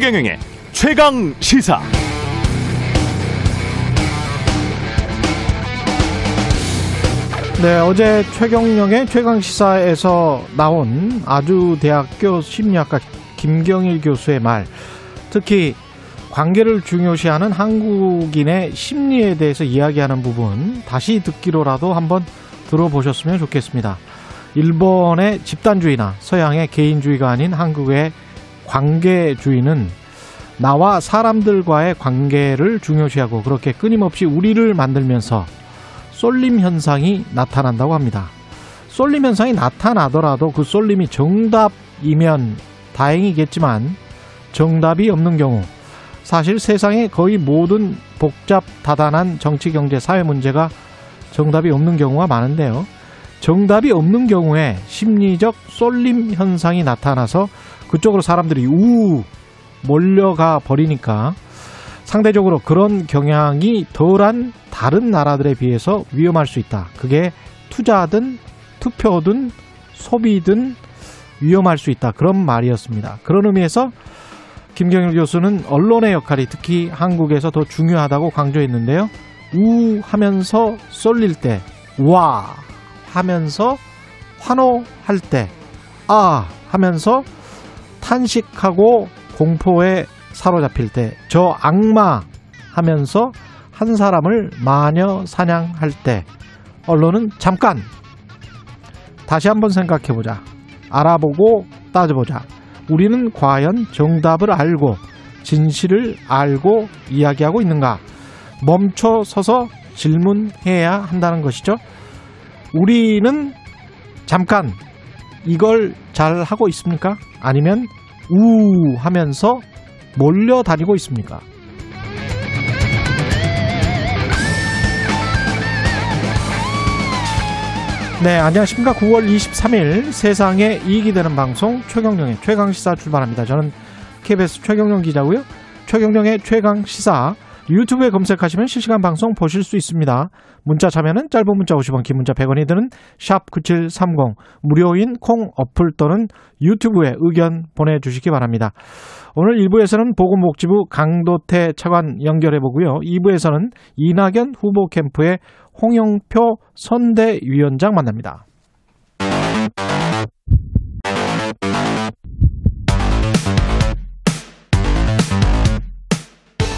최경영의 최강 시사. 네, 어제 최경영의 최강 시사에서 나온 아주대학교 심리학과 김경일 교수의 말, 특히 관계를 중요시하는 한국인의 심리에 대해서 이야기하는 부분 다시 듣기로라도 한번 들어보셨으면 좋겠습니다. 일본의 집단주의나 서양의 개인주의가 아닌 한국의 관계주의는 나와 사람들과의 관계를 중요시하고 그렇게 끊임없이 우리를 만들면서 쏠림 현상이 나타난다고 합니다. 쏠림 현상이 나타나더라도 그 쏠림이 정답이면 다행이겠지만 정답이 없는 경우 사실 세상의 거의 모든 복잡 다단한 정치 경제 사회 문제가 정답이 없는 경우가 많은데요. 정답이 없는 경우에 심리적 쏠림 현상이 나타나서 그쪽으로 사람들이 우 몰려가 버리니까 상대적으로 그런 경향이 덜한 다른 나라들에 비해서 위험할 수 있다. 그게 투자든 투표든 소비든 위험할 수 있다. 그런 말이었습니다. 그런 의미에서 김경일 교수는 언론의 역할이 특히 한국에서 더 중요하다고 강조했는데요. 우 하면서 쏠릴 때, 와 하면서 환호할 때, 아 하면서 탄식하고 공포에 사로잡힐 때, 저 악마 하면서 한 사람을 마녀 사냥할 때, 언론은 잠깐 다시 한번 생각해 보자. 알아보고 따져보자. 우리는 과연 정답을 알고 진실을 알고 이야기하고 있는가? 멈춰 서서 질문해야 한다는 것이죠. 우리는 잠깐 이걸 잘 하고 있습니까? 아니면 우 하면서 몰려다니고 있습니까? 네, 안녕하십니까. 9월 23일 세상에 이익이 되는 방송 최경령의 최강시사 출발합니다. 저는 KBS 최경령 기자고요. 최경령의 최강시사 유튜브에 검색하시면 실시간 방송 보실 수 있습니다. 문자 참여는 짧은 문자 50원, 긴 문자 100원이 드는 샵9730 무료인 콩 어플 또는 유튜브에 의견 보내주시기 바랍니다. 오늘 1부에서는 보건복지부 강도태 차관 연결해보고요. 2부에서는 이낙연 후보 캠프의 홍영표 선대위원장 만납니다.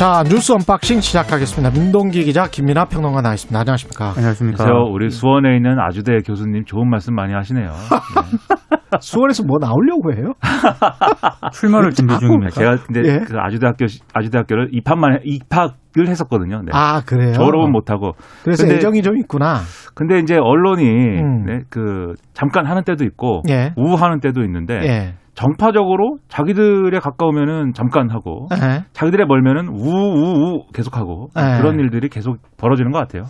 자 뉴스 언박싱 시작하겠습니다. 민동기 기자 김민아 평론가 나와 있습니다. 안녕하십니까? 안녕하십니까. 그래서 우리 수원에 있는 아주대 교수님 좋은 말씀 많이 하시네요. 네. 수원에서 뭐 나오려고 해요? 출마를 준비 중입니다. 제가 근데 예? 그 아주대학교 아주대학교를 입학만 해- 입학을 했었거든요. 네. 아 그래요? 졸업은 못하고. 그래서 근데- 애정이 좀 있구나. 근데 이제 언론이 음. 네, 그 잠깐 하는 때도 있고 예. 우하는 때도 있는데 예. 정파적으로 자기들에 가까우면은 잠깐 하고 예. 자기들에 멀면은 우우우 계속하고 네. 그런 일들이 계속 벌어지는 것 같아요.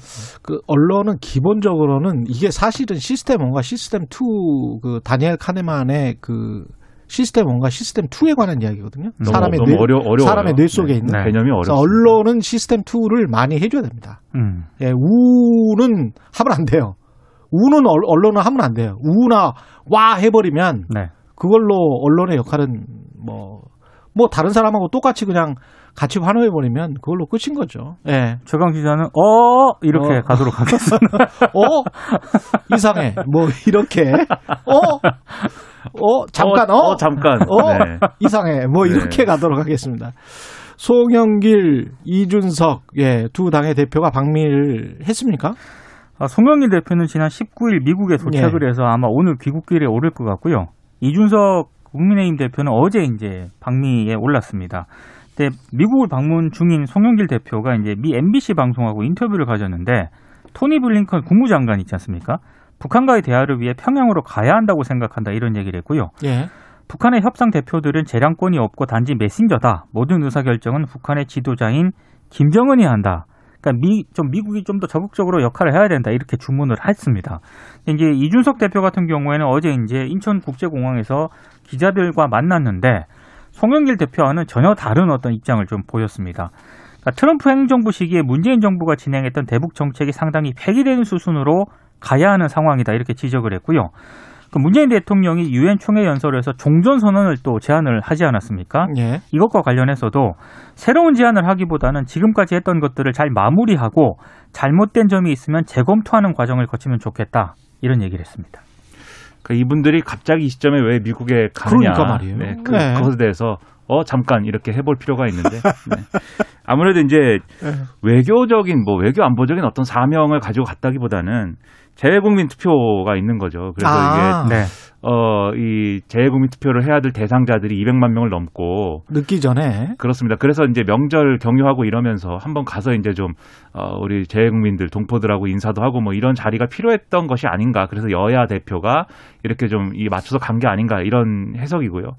그 언론은 기본적으로는 이게 사실은 시스템 원과 시스템 2 그 다니엘 카네만의 그 시스템 원과 시스템 2에 관한 이야기거든요. 너무, 사람의 너무 뇌, 어려 어려워요. 사람의 뇌 속에 네. 있는. 네. 개념이 어렵습니다. 언론은 시스템 2를 많이 해줘야 됩니다. 음. 예, 우는 하면 안 돼요. 우는 언- 언론은 하면 안 돼요. 우나 와 해버리면 네. 그걸로 언론의 역할은 뭐, 뭐 다른 사람하고 똑같이 그냥 같이 환호해 버리면 그걸로 끝인 거죠. 예. 최강 기자는 어 이렇게 어. 가도록 하겠습니다. 어? 이상해. 뭐, 이렇게. 어? 어? 잠깐, 어? 어, 잠깐. 어? 네. 이상해. 뭐, 네. 이렇게 가도록 하겠습니다. 송영길, 이준석, 예, 두 당의 대표가 방미를 했습니까? 아, 송영길 대표는 지난 19일 미국에 도착을 예. 해서 아마 오늘 귀국길에 오를 것 같고요. 이준석 국민의힘 대표는 어제 이제 방미에 올랐습니다. 근데 미국을 방문 중인 송영길 대표가 이제 미 MBC 방송하고 인터뷰를 가졌는데 토니 블링컨 국무장관 있지 않습니까? 북한과의 대화를 위해 평양으로 가야 한다고 생각한다 이런 얘기를 했고요. 예. 북한의 협상 대표들은 재량권이 없고 단지 메신저다. 모든 의사결정은 북한의 지도자인 김정은이 한다. 그러니까 미, 좀 미국이 좀 더 적극적으로 역할을 해야 된다. 이렇게 주문을 했습니다. 이제 이준석 대표 같은 경우에는 어제 이제 인천국제공항에서 기자들과 만났는데 송영길 대표와는 전혀 다른 어떤 입장을 좀 보였습니다. 그러니까 트럼프 행정부 시기에 문재인 정부가 진행했던 대북 정책이 상당히 폐기되는 수순으로 가야 하는 상황이다 이렇게 지적을 했고요. 그 문재인 대통령이 유엔 총회 연설에서 종전 선언을 또 제안을 하지 않았습니까? 예. 이것과 관련해서도 새로운 제안을 하기보다는 지금까지 했던 것들을 잘 마무리하고 잘못된 점이 있으면 재검토하는 과정을 거치면 좋겠다 이런 얘기를 했습니다. 그러니까 이분들이 갑자기 이 시점에 왜 미국에 가느냐. 그러니까 말이에요. 네, 그, 네. 그것에 대해서 어 잠깐 이렇게 해볼 필요가 있는데 네. 아무래도 이제 네. 외교적인 뭐 외교 안보적인 어떤 사명을 가지고 갔다기보다는 재외국민 투표가 있는 거죠. 그래서 아. 이게 네. 어, 이 재외국민 투표를 해야 될 대상자들이 200만 명을 넘고 늦기 전에 그렇습니다. 그래서 이제 명절 경유하고 이러면서 한번 가서 이제 좀 어, 우리 재외국민들 동포들하고 인사도 하고 뭐 이런 자리가 필요했던 것이 아닌가. 그래서 여야 대표가 이렇게 좀 이 맞춰서 간 게 아닌가 이런 해석이고요.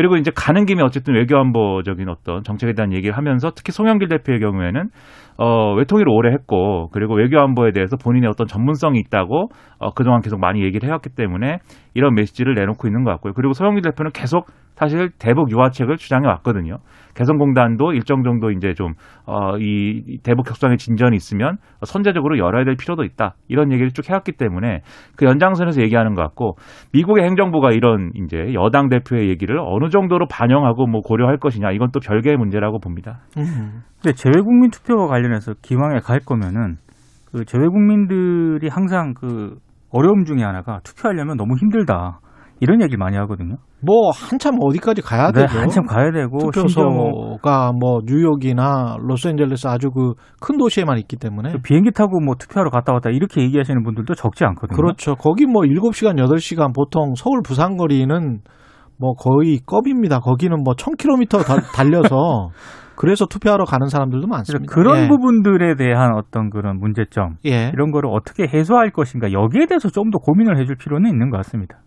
그리고 이제 가는 김에 어쨌든 외교안보적인 어떤 정책에 대한 얘기를 하면서 특히 송영길 대표의 경우에는 어, 외통위를 오래 했고 그리고 외교안보에 대해서 본인의 어떤 전문성이 있다고 어, 그동안 계속 많이 얘기를 해왔기 때문에 이런 메시지를 내놓고 있는 것 같고요. 그리고 송영길 대표는 계속 사실 대북 유화책을 주장해 왔거든요. 개성공단도 일정 정도 이제 좀, 어, 이 대북 협상의 진전이 있으면 선제적으로 열어야 될 필요도 있다. 이런 얘기를 쭉 해왔기 때문에 그 연장선에서 얘기하는 것 같고 미국의 행정부가 이런 이제 여당 대표의 얘기를 어느 정도로 반영하고 뭐 고려할 것이냐 이건 또 별개의 문제라고 봅니다. 음. 근데 재외국민 투표와 관련해서 기왕에 갈 거면은 그 재외국민들이 항상 그 어려움 중에 하나가 투표하려면 너무 힘들다. 이런 얘기를 많이 하거든요. 뭐 한참 어디까지 가야 네, 되죠. 한참 가야 되고 뭐 투표소가 뭐 뉴욕이나 로스앤젤레스 아주 그 큰 도시에만 있기 때문에 비행기 타고 뭐 투표하러 갔다 왔다 이렇게 얘기하시는 분들도 적지 않거든요. 그렇죠. 거기 뭐 7시간, 8시간 보통 서울 부산 거리는 뭐 거의 껌입니다. 거기는 뭐 1000km 다- 달려서 그래서 투표하러 가는 사람들도 많습니다. 그런 예. 부분들에 대한 어떤 그런 문제점 예. 이런 거를 어떻게 해소할 것인가 여기에 대해서 좀 더 고민을 해줄 필요는 있는 것 같습니다.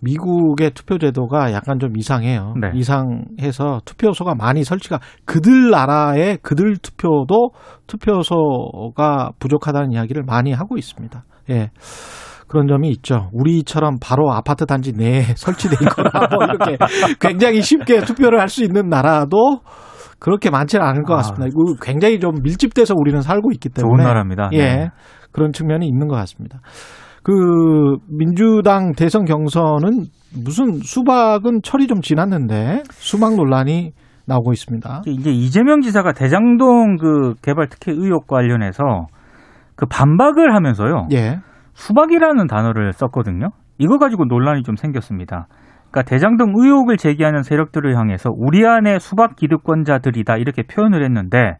미국의 투표 제도가 약간 좀 이상해요. 네. 이상해서 투표소가 많이 설치가 그들 나라의 그들 투표도 투표소가 부족하다는 이야기를 많이 하고 있습니다. 예. 그런 점이 있죠. 우리처럼 바로 아파트 단지 내에 설치돼 있거나 뭐 이렇게 굉장히 쉽게 투표를 할 수 있는 나라도 그렇게 많지는 않을 것 아. 같습니다. 이거 굉장히 좀 밀집돼서 우리는 살고 있기 좋은 때문에 나라입니다. 예. 네. 그런 측면이 있는 것 같습니다. 그 민주당 대선 경선은 무슨 수박은 철이 좀 지났는데 수박 논란이 나오고 있습니다. 이제 이재명 지사가 대장동 그 개발 특혜 의혹 관련해서 그 반박을 하면서요. 예. 수박이라는 단어를 썼거든요. 이거 가지고 논란이 좀 생겼습니다. 그러니까 대장 동 의혹을 제기하는 세력들을 향해서 우리 안에 수박 기득권자들이다 이렇게 표현을 했는데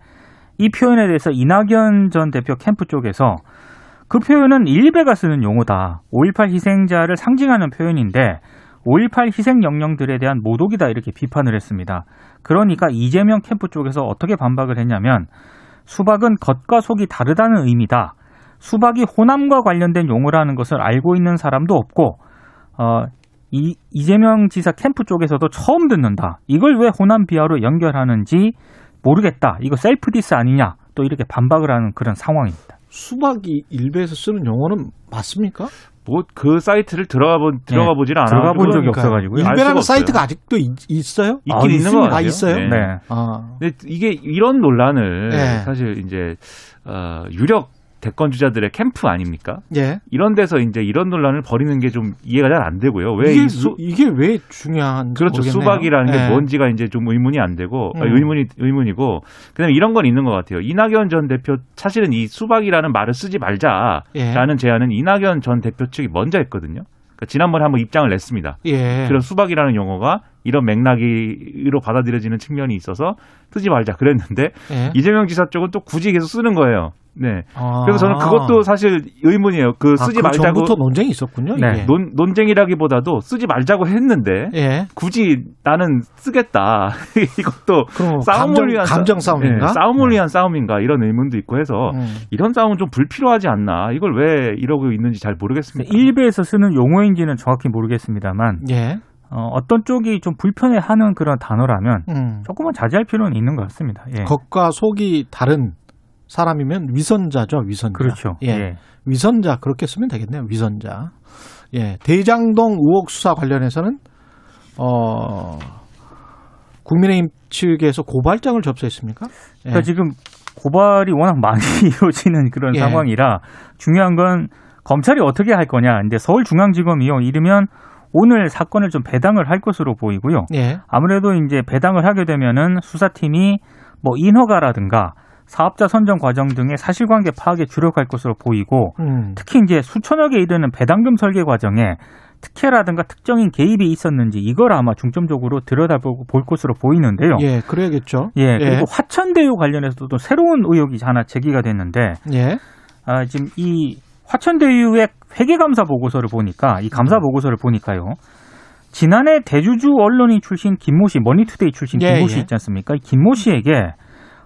이 표현에 대해서 이낙연 전 대표 캠프 쪽에서 그 표현은 일베가 쓰는 용어다. 5.18 희생자를 상징하는 표현인데 5.18 희생 영령들에 대한 모독이다 이렇게 비판을 했습니다. 그러니까 이재명 캠프 쪽에서 어떻게 반박을 했냐면 수박은 겉과 속이 다르다는 의미다. 수박이 호남과 관련된 용어라는 것을 알고 있는 사람도 없고 어, 이, 이재명 지사 캠프 쪽에서도 처음 듣는다. 이걸 왜 호남 비하로 연결하는지 모르겠다. 이거 셀프 디스 아니냐. 또 이렇게 반박을 하는 그런 상황입니다. 수박이 일베에서 쓰는 용어는 맞습니까? 뭐 그 사이트를 들어가 보 들어가 네, 보질 않아. 들어가 본 적이 그러니까요. 없어 가지고요. 알 일베라는 사이트가. 아직도 있, 어요 있긴 아, 있는 것 있습니다. 같아요. 아, 있어요? 네. 네. 아, 근데 이게 이런 논란을 네. 사실 이제 어, 유력 대권 주자들의 캠프 아닙니까? 예. 이런 데서 이제 이런 논란을 벌이는 게 좀 이해가 잘 안 되고요. 왜 이게, 이 수, 이게 왜 중요한지 그렇죠. 모르겠네요. 수박이라는 게 예. 뭔지가 이제 좀 의문이 안 되고 음. 아, 의문이 의문이고 그다음에 이런 건 있는 것 같아요. 이낙연 전 대표 사실은 이 수박이라는 말을 쓰지 말자라는 예. 제안은 이낙연 전 대표 측이 먼저 했거든요. 그러니까 지난번에 한번 입장을 냈습니다. 예. 그런 수박이라는 용어가 이런 맥락으로 받아들여지는 측면이 있어서 쓰지 말자 그랬는데 예. 이재명 지사 쪽은 또 굳이 계속 쓰는 거예요. 네. 아. 그래서 저는 그것도 사실 의문이에요. 그 쓰지 아, 그 말자고 전부터 논쟁이 있었군요. 네. 이게. 논, 논쟁이라기보다도 쓰지 말자고 했는데 예. 굳이 나는 쓰겠다. 이것도 그럼 싸움을 감정, 위한 싸- 감정 싸움인가? 네, 싸움을 위한 싸움인가 이런 의문도 있고 해서 음. 이런 싸움은 좀 불필요하지 않나. 이걸 왜 이러고 있는지 잘 모르겠습니다. 일베에서 쓰는 용어인지는 정확히 모르겠습니다만 예. 어, 어떤 쪽이 좀 불편해하는 그런 단어라면 음. 조금은 자제할 필요는 있는 것 같습니다. 예. 겉과 속이 다른 사람이면 위선자죠, 위선자. 그렇죠. 예. 예. 위선자 그렇게 쓰면 되겠네요. 위선자. 예. 대장동 의혹 수사 관련해서는 어 국민의힘 측에서 고발장을 접수했습니까? 예. 그러니까 지금 고발이 워낙 많이 이루어지는 그런 예. 상황이라 중요한 건 검찰이 어떻게 할 거냐. 근데 서울중앙지검이요. 이르면 오늘 사건을 좀 배당을 할 것으로 보이고요. 예. 아무래도 이제 배당을 하게 되면은 수사팀이 뭐 인허가라든가 사업자 선정 과정 등의 사실관계 파악에 주력할 것으로 보이고 음. 특히 이제 수천억에 이르는 배당금 설계 과정에 특혜라든가 특정인 개입이 있었는지 이걸 아마 중점적으로 들여다보고 볼 것으로 보이는데요. 예, 그래야겠죠. 예, 그리고 화천대유 관련해서도 또 새로운 의혹이 하나 제기가 됐는데 예. 아, 지금 이 화천대유의 회계감사 보고서를 보니까 이 음. 감사 보고서를 보니까요. 지난해 대주주 언론인 출신 김모 씨, 머니투데이 출신 예, 김모 씨 예. 있지 않습니까? 이 김모 씨에게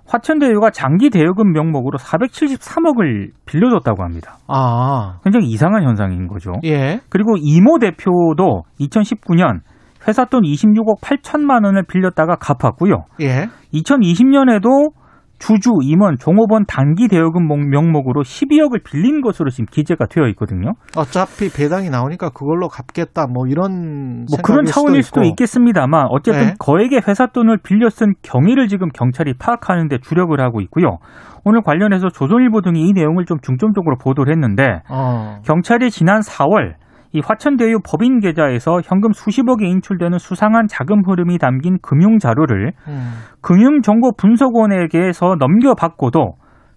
화천대유가 장기 대여금 명목으로 473억을 빌려줬다고 합니다. 아. 굉장히 이상한 현상인 거죠. 예. 그리고 이모 대표도 2019년 회사 돈 26억 8천만 원을 빌렸다가 갚았고요. 예. 2020년에도 주주, 임원, 종업원 단기 대여금 목- 명목으로 12억을 빌린 것으로 지금 기재가 되어 있거든요. 어차피 배당이 나오니까 그걸로 갚겠다. 뭐 이런 뭐 그런 차원일 수도, 있고. 있겠습니다만 어쨌든 네. 거액의 회사 돈을 빌려 쓴 경위를 지금 경찰이 파악하는 데 주력을 하고 있고요. 오늘 관련해서 조선일보 등이 이 내용을 좀 중점적으로 보도를 했는데 어. 경찰이 지난 4월 이 화천대유 법인 계좌에서 현금 수십억이 인출되는 수상한 자금 흐름이 담긴 금융 자료를 음. 금융정보분석원에게서 넘겨받고도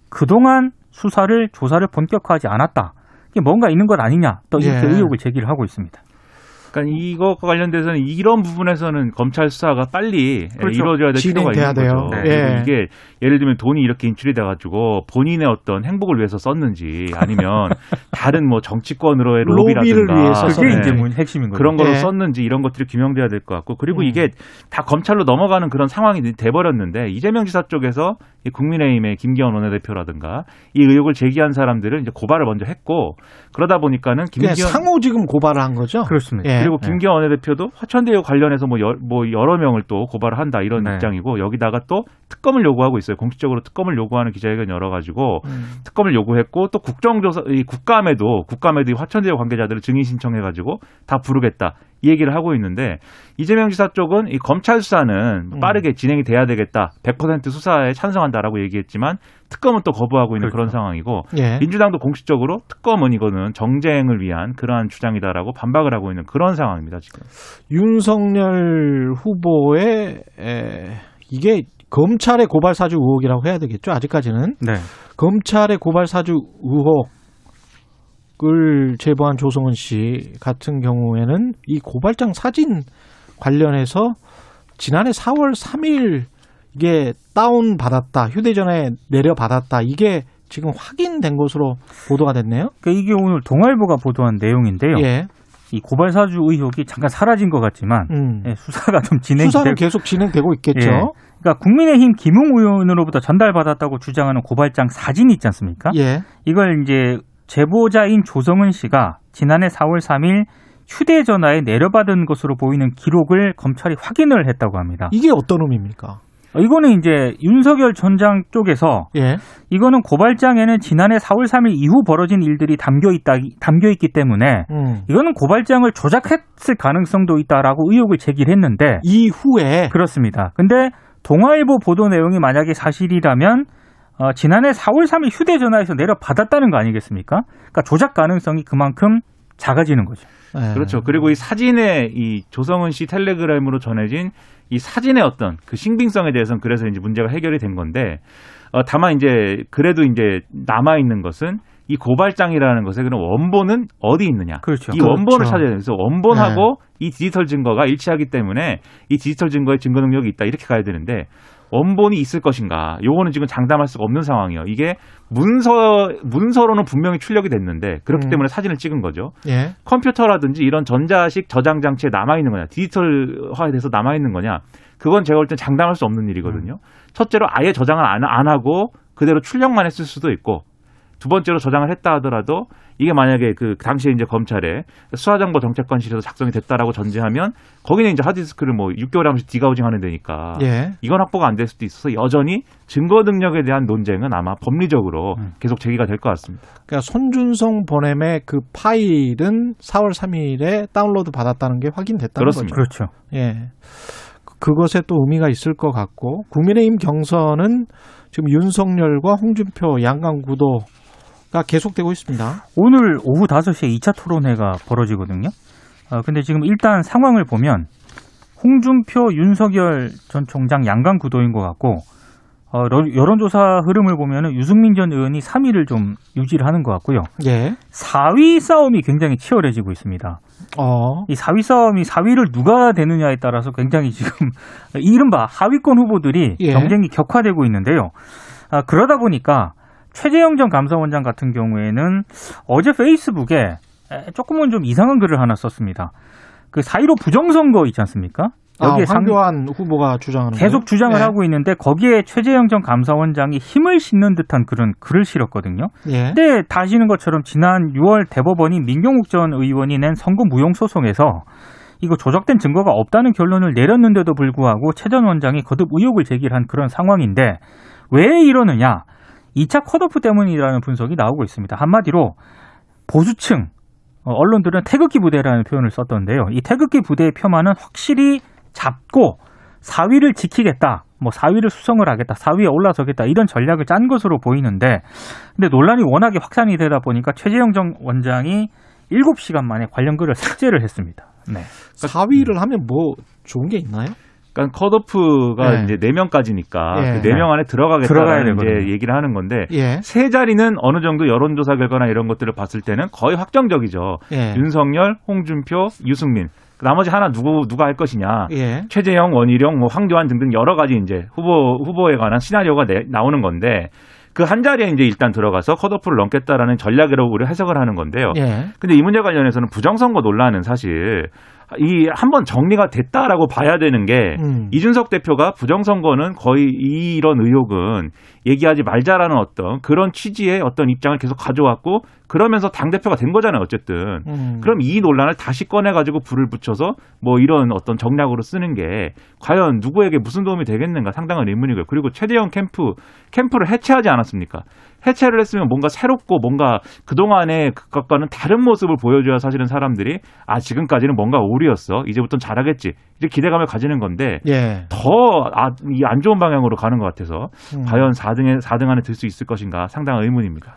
그동안 수사를 조사를 본격화하지 않았다. 이게 뭔가 있는 것 아니냐 또 이렇게 예. 의혹을 제기를 하고 있습니다. 그러니까 이것과 관련돼서는 이런 부분에서는 검찰 수사가 빨리 그렇죠. 이루어져야 될 필요가 있는 돼요. 거죠. 네. 그리고 이게 예를 들면 돈이 이렇게 인출이 돼가지고 본인의 어떤 행복을 위해서 썼는지 아니면 다른 뭐 정치권으로의 로비라든가 위해서 그게. 이제 문- 핵심인 거죠. 그런 걸로 네. 썼는지 이런 것들이 규명돼야 될 것 같고 그리고 음. 이게 다 검찰로 넘어가는 그런 상황이 돼버렸는데 이재명 지사 쪽에서 이 국민의힘의 김기현 원내대표라든가 이 의혹을 제기한 사람들은 이제 고발을 먼저 했고 그러다 보니까는 그냥 김기현 상호 지금 고발을 한 거죠. 그렇습니다. 예. 그리고 김기현 원내대표도 화천대유 관련해서 뭐, 여, 뭐 여러 명을 또 고발을 한다 이런 네. 입장이고 여기다가 또 특검을 요구하고 있어요. 공식적으로 특검을 요구하는 기자회견 열어가지고 음. 특검을 요구했고 또 국정조사 이 국감에도 국감에도 이 화천대유 관계자들을 증인 신청해가지고 다 부르겠다 이 얘기를 하고 있는데 이재명 지사 쪽은 이 검찰 수사는 음. 빠르게 진행이 돼야 되겠다 100% 수사에 찬성한다라고 얘기했지만 특검은 또 거부하고 있는 그런 그렇죠. 상황이고 예. 민주당도 공식적으로 특검은 이거는 정쟁을 위한 그러한 주장이다라고 반박을 하고 있는 그런 상황입니다 지금. 윤석열 후보의 에, 이게 검찰의 고발 사주 의혹이라고 해야 되겠죠. 아직까지는 네. 검찰의 고발 사주 의혹 을 제보한 조성은 씨 같은 경우에는 이 고발장 사진 관련해서 지난해 4월 3일 이게 다운 받았다 휴대전화에 내려 받았다 이게 지금 확인된 것으로 보도가 됐네요. 그러니까 이게 오늘 동아일보가 보도한 내용인데요. 예. 이 고발 사주 의혹이 잠깐 사라진 것 같지만 음. 예, 수사가 좀 진행이 수사는 되고 계속 진행되고 있겠죠. 예. 그러니까 국민의힘 김웅 의원으로부터 전달받았다고 주장하는 고발장 사진이 있지 않습니까? 예. 이걸 이제 제보자인 조성은 씨가 지난해 4월 3일 휴대전화에 내려받은 것으로 보이는 기록을 검찰이 확인을 했다고 합니다. 이게 어떤 의미입니까? 어, 이거는 이제 윤석열 전장 쪽에서 예. 이거는 고발장에는 지난해 4월 3일 이후 벌어진 일들이 담겨 있다 담겨 있기 때문에 음. 이거는 고발장을 조작했을 가능성도 있다라고 의혹을 제기를 했는데 이후에 그렇습니다. 근데 동아일보 보도 내용이 만약에 사실이라면 어, 지난해 4월 3일 휴대전화에서 내려 받았다는 거 아니겠습니까? 그러니까 조작 가능성이 그만큼 작아지는 거죠. 예. 그렇죠. 그리고 이 사진에 이 조성은 씨 텔레그램으로 전해진 이 사진의 어떤 그 신빙성에 대해서는 그래서 이제 문제가 해결이 된 건데 어, 다만 이제 그래도 이제 남아 있는 것은 이 고발장이라는 것의 그런 원본은 어디 있느냐. 그렇죠. 이 그렇죠. 원본을 찾아야 돼요. 그래서 원본하고 이 디지털 증거가 일치하기 때문에 이 디지털 증거의 증거 능력이 있다 이렇게 가야 되는데 원본이 있을 것인가? 요거는 지금 장담할 수가 없는 상황이에요. 이게 문서 문서로는 분명히 출력이 됐는데 그렇기 음. 때문에 사진을 찍은 거죠. 예. 컴퓨터라든지 이런 전자식 저장 장치에 남아 있는 거냐, 디지털화에 돼서 남아 있는 거냐, 그건 제가 볼 땐 장담할 수 없는 일이거든요. 첫째로 아예 저장을 안, 안 하고 그대로 출력만 했을 수도 있고, 두 번째로 저장을 했다 하더라도 이게 만약에 그 당시에 이제 검찰에 수사정보 정책관실에서 작성이 됐다라고 전제하면 거기는 이제 하드디스크를 뭐 6개월에 한 번씩 디가우징 하는 데니까 예. 이건 확보가 안 될 수도 있어서 여전히 증거 능력에 대한 논쟁은 아마 법리적으로 음. 계속 제기가 될 것 같습니다. 그러니까 손준성 보냄의 그 파일은 4월 3일에 다운로드 받았다는 게 확인됐다는 그렇습니다. 거죠. 그렇죠. 예. 그- 그것에 또 의미가 있을 것 같고 국민의힘 경선은 지금 윤석열과 홍준표 양강 구도가 계속되고 있습니다. 오늘 오후 5시에 2차 토론회가 벌어지거든요. 어, 근데 지금 일단 상황을 보면 홍준표, 윤석열 전 총장 양강 구도인 것 같고 어, 러- 여론조사 흐름을 보면은 유승민 전 의원이 3위를 좀 유지를 하는 것 같고요. 예. 4위 싸움이 굉장히 치열해지고 있습니다. 어. 이 4위 싸움이 4위를 누가 되느냐에 따라서 굉장히 지금 이른바 하위권 후보들이 예. 경쟁이 격화되고 있는데요. 아, 그러다 보니까 최재형 전 감사원장 같은 경우에는 어제 페이스북에 에, 조금은 좀 이상한 글을 하나 썼습니다. 그4.15 부정선거 있지 않습니까? 아, 여기에 상- 황교안 후보가 주장하는 계속 거예요? 주장을 예. 하고 있는데 거기에 최재형 전 감사원장이 힘을 싣는 듯한 그런 글을 실었거든요. 예. 근데 다 아시는 것처럼 지난 6월 대법원이 민경욱 전 의원이 낸 선거 무용 소송에서 이거 조작된 증거가 없다는 결론을 내렸는데도 불구하고 최 전 원장이 거듭 의혹을 제기한 그런 상황인데 왜 이러느냐? 2차 컷오프 때문이라는 분석이 나오고 있습니다. 한마디로 보수층 어, 언론들은 태극기 부대라는 표현을 썼던데요. 이 태극기 부대의 표만은 확실히 잡고 4위를 지키겠다. 뭐 4위를 수성을 하겠다. 4위에 올라서겠다. 이런 전략을 짠 것으로 보이는데 근데 논란이 워낙에 확산이 되다 보니까 최재형 전 원장이 7시간 만에 관련 글을 삭제를 했습니다. 네. 4위를 하면 뭐 좋은 게 있나요? 그러니까 컷오프가 네. 이제 4명까지니까 예. 그 4명 안에 들어가야 들어가겠다는 이제. 얘기를 하는 건데 예. 세 자리는 어느 정도 여론조사 결과나 이런 것들을 봤을 때는 거의 확정적이죠. 예. 윤석열, 홍준표, 유승민. 나머지 하나 누구 누가 할 것이냐. 예. 최재형, 원희룡, 뭐 황교안 등등 여러 가지 이제 후보 후보에 관한 시나리오가 내- 나오는 건데 그 한 자리에 이제 일단 들어가서 컷오프를 넘겠다라는 전략으로 우리 해석을 하는 건데요. 예. 근데 이 문제 관련해서는 부정선거 논란은 사실 이 한번 정리가 됐다라고 봐야 되는 게 음. 이준석 대표가 부정선거는 거의 이런 의혹은 얘기하지 말자라는 어떤 그런 취지의 어떤 입장을 계속 가져왔고 그러면서 당 대표가 된 거잖아요 어쨌든 음. 그럼 이 논란을 다시 꺼내 가지고 불을 붙여서 뭐 이런 어떤 정략으로 쓰는 게 과연 누구에게 무슨 도움이 되겠는가 상당한 의문이고요. 그리고 최대형 캠프 캠프를 해체하지 않았습니까? 해체를 했으면 뭔가 새롭고 뭔가 그동안의 그것과는 다른 모습을 보여줘야 사실은 사람들이 아 지금까지는 뭔가 오류였어 이제부터는 잘하겠지 이렇게 기대감을 가지는 건데 예. 더이 안 좋은 방향으로 가는 것 같아서 음. 과연 4등에 4등 안에 들 수 있을 것인가 상당한 의문입니다.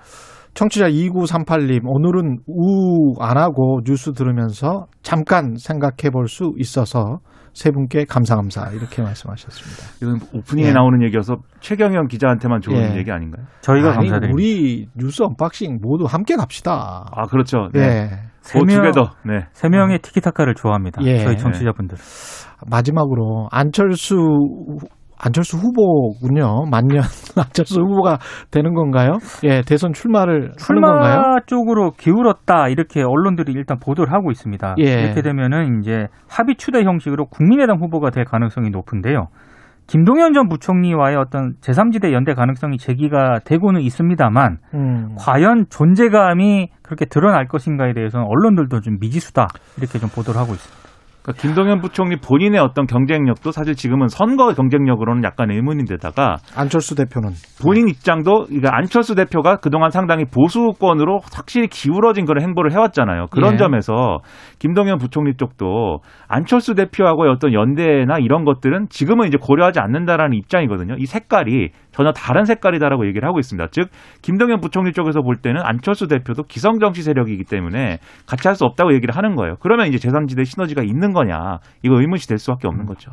청취자 2938님, 오늘은 우 안 하고 뉴스 들으면서 잠깐 생각해 볼 수 있어서 세 분께 감사 감사 이렇게 말씀하셨습니다. 이건 오프닝에 예. 나오는 얘기여서 최경영 기자한테만 좋은 예. 얘기 아닌가요? 저희가 아니, 감사드립니다. 우리 뉴스 언박싱 모두 함께 갑시다. 아 그렇죠. 네. 예. 세 명- go together. 네. 세 명의 티키타카를 좋아합니다. 예. 저희 청취자분들. 마지막으로 안철수 안철수 후보군요. 만년 안철수 후보가 되는 건가요? 예, 대선 출마를 하는 건가요? 출마 쪽으로 기울었다 이렇게 언론들이 일단 보도를 하고 있습니다. 예. 이렇게 되면은 이제 합의 추대 형식으로 국민의당 후보가 될 가능성이 높은데요. 김동연 전 부총리와의 어떤 제3지대 연대 가능성이 제기가 되고는 있습니다만 음. 과연 존재감이 그렇게 드러날 것인가에 대해서는 언론들도 좀 미지수다 이렇게 좀 보도를 하고 있습니다. 그러니까 김동연 부총리 본인의 어떤 경쟁력도 사실 지금은 선거 경쟁력으로는 약간 의문인데다가 안철수 대표는 본인 입장도 그러니까 안철수 대표가 그동안 상당히 보수권으로 확실히 기울어진 그런 행보를 해왔잖아요. 그런 예. 점에서 김동연 부총리 쪽도 안철수 대표하고의 어떤 연대나 이런 것들은 지금은 이제 고려하지 않는다라는 입장이거든요. 이 색깔이 전혀 다른 색깔이다라고 얘기를 하고 있습니다. 즉 김동연 부총리 쪽에서 볼 때는 안철수 대표도 기성 정치 세력이기 때문에 같이 할 수 없다고 얘기를 하는 거예요. 그러면 이제 제3지대 시너지가 있는 거냐 이거 의문시 될 수밖에 없는 거죠.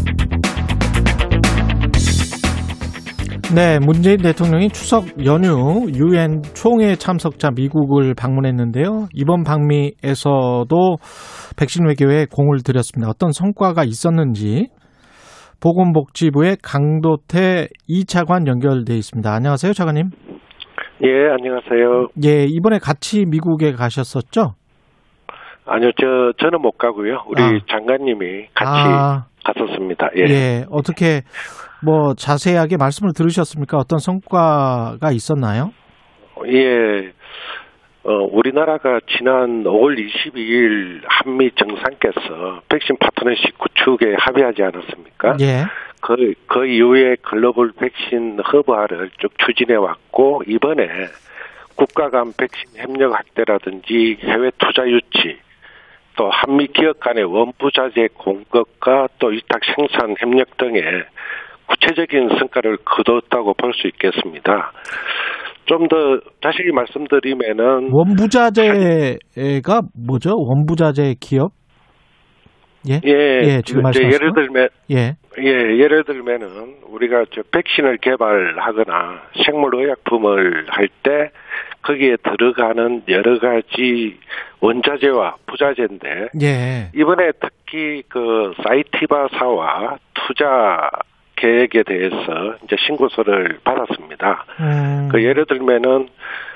네, 문재인 대통령이 추석 연휴 유엔 총회 참석자 미국을 방문했는데요. 이번 방미에서도 백신 외교에 공을 들였습니다. 어떤 성과가 있었는지 보건복지부의 강도태 2차관 연결돼 있습니다. 안녕하세요, 차관님. 예, 안녕하세요. 예, 이번에 같이 미국에 가셨었죠? 아니요, 저, 저는 못 가고요. 우리 아. 장관님이 같이 아, 갔었습니다. 예. 예. 어떻게 뭐 자세하게 말씀을 들으셨습니까? 어떤 성과가 있었나요? 예. 어, 우리나라가 지난 5월 22일 한미 정상께서 백신 파트너십 구축에 합의하지 않았습니까? 예. 그, 그 이후에 글로벌 백신 허브화를 쭉 추진해 왔고, 이번에 국가 간 백신 협력 확대라든지 해외 투자 유치, 또 한미 기업 간의 원부자재 공급과 또 위탁 생산 협력 등의 구체적인 성과를 거뒀다고 볼 수 있겠습니다. 좀 더 자세히 말씀드리면은 원부자재가 뭐죠? 원부자재 기업? 예. 예, 예, 지금 이제 예를 거? 들면 예. 예, 예를 들면은 우리가 저 백신을 개발하거나 생물 의약품을 할 때 거기에 들어가는 여러 가지 원자재와 부자재인데 예. 이번에 특히 그 사이티바사와 투자 계획에 대해서 이제 신고서를 받았습니다. 음. 그 예를 들면은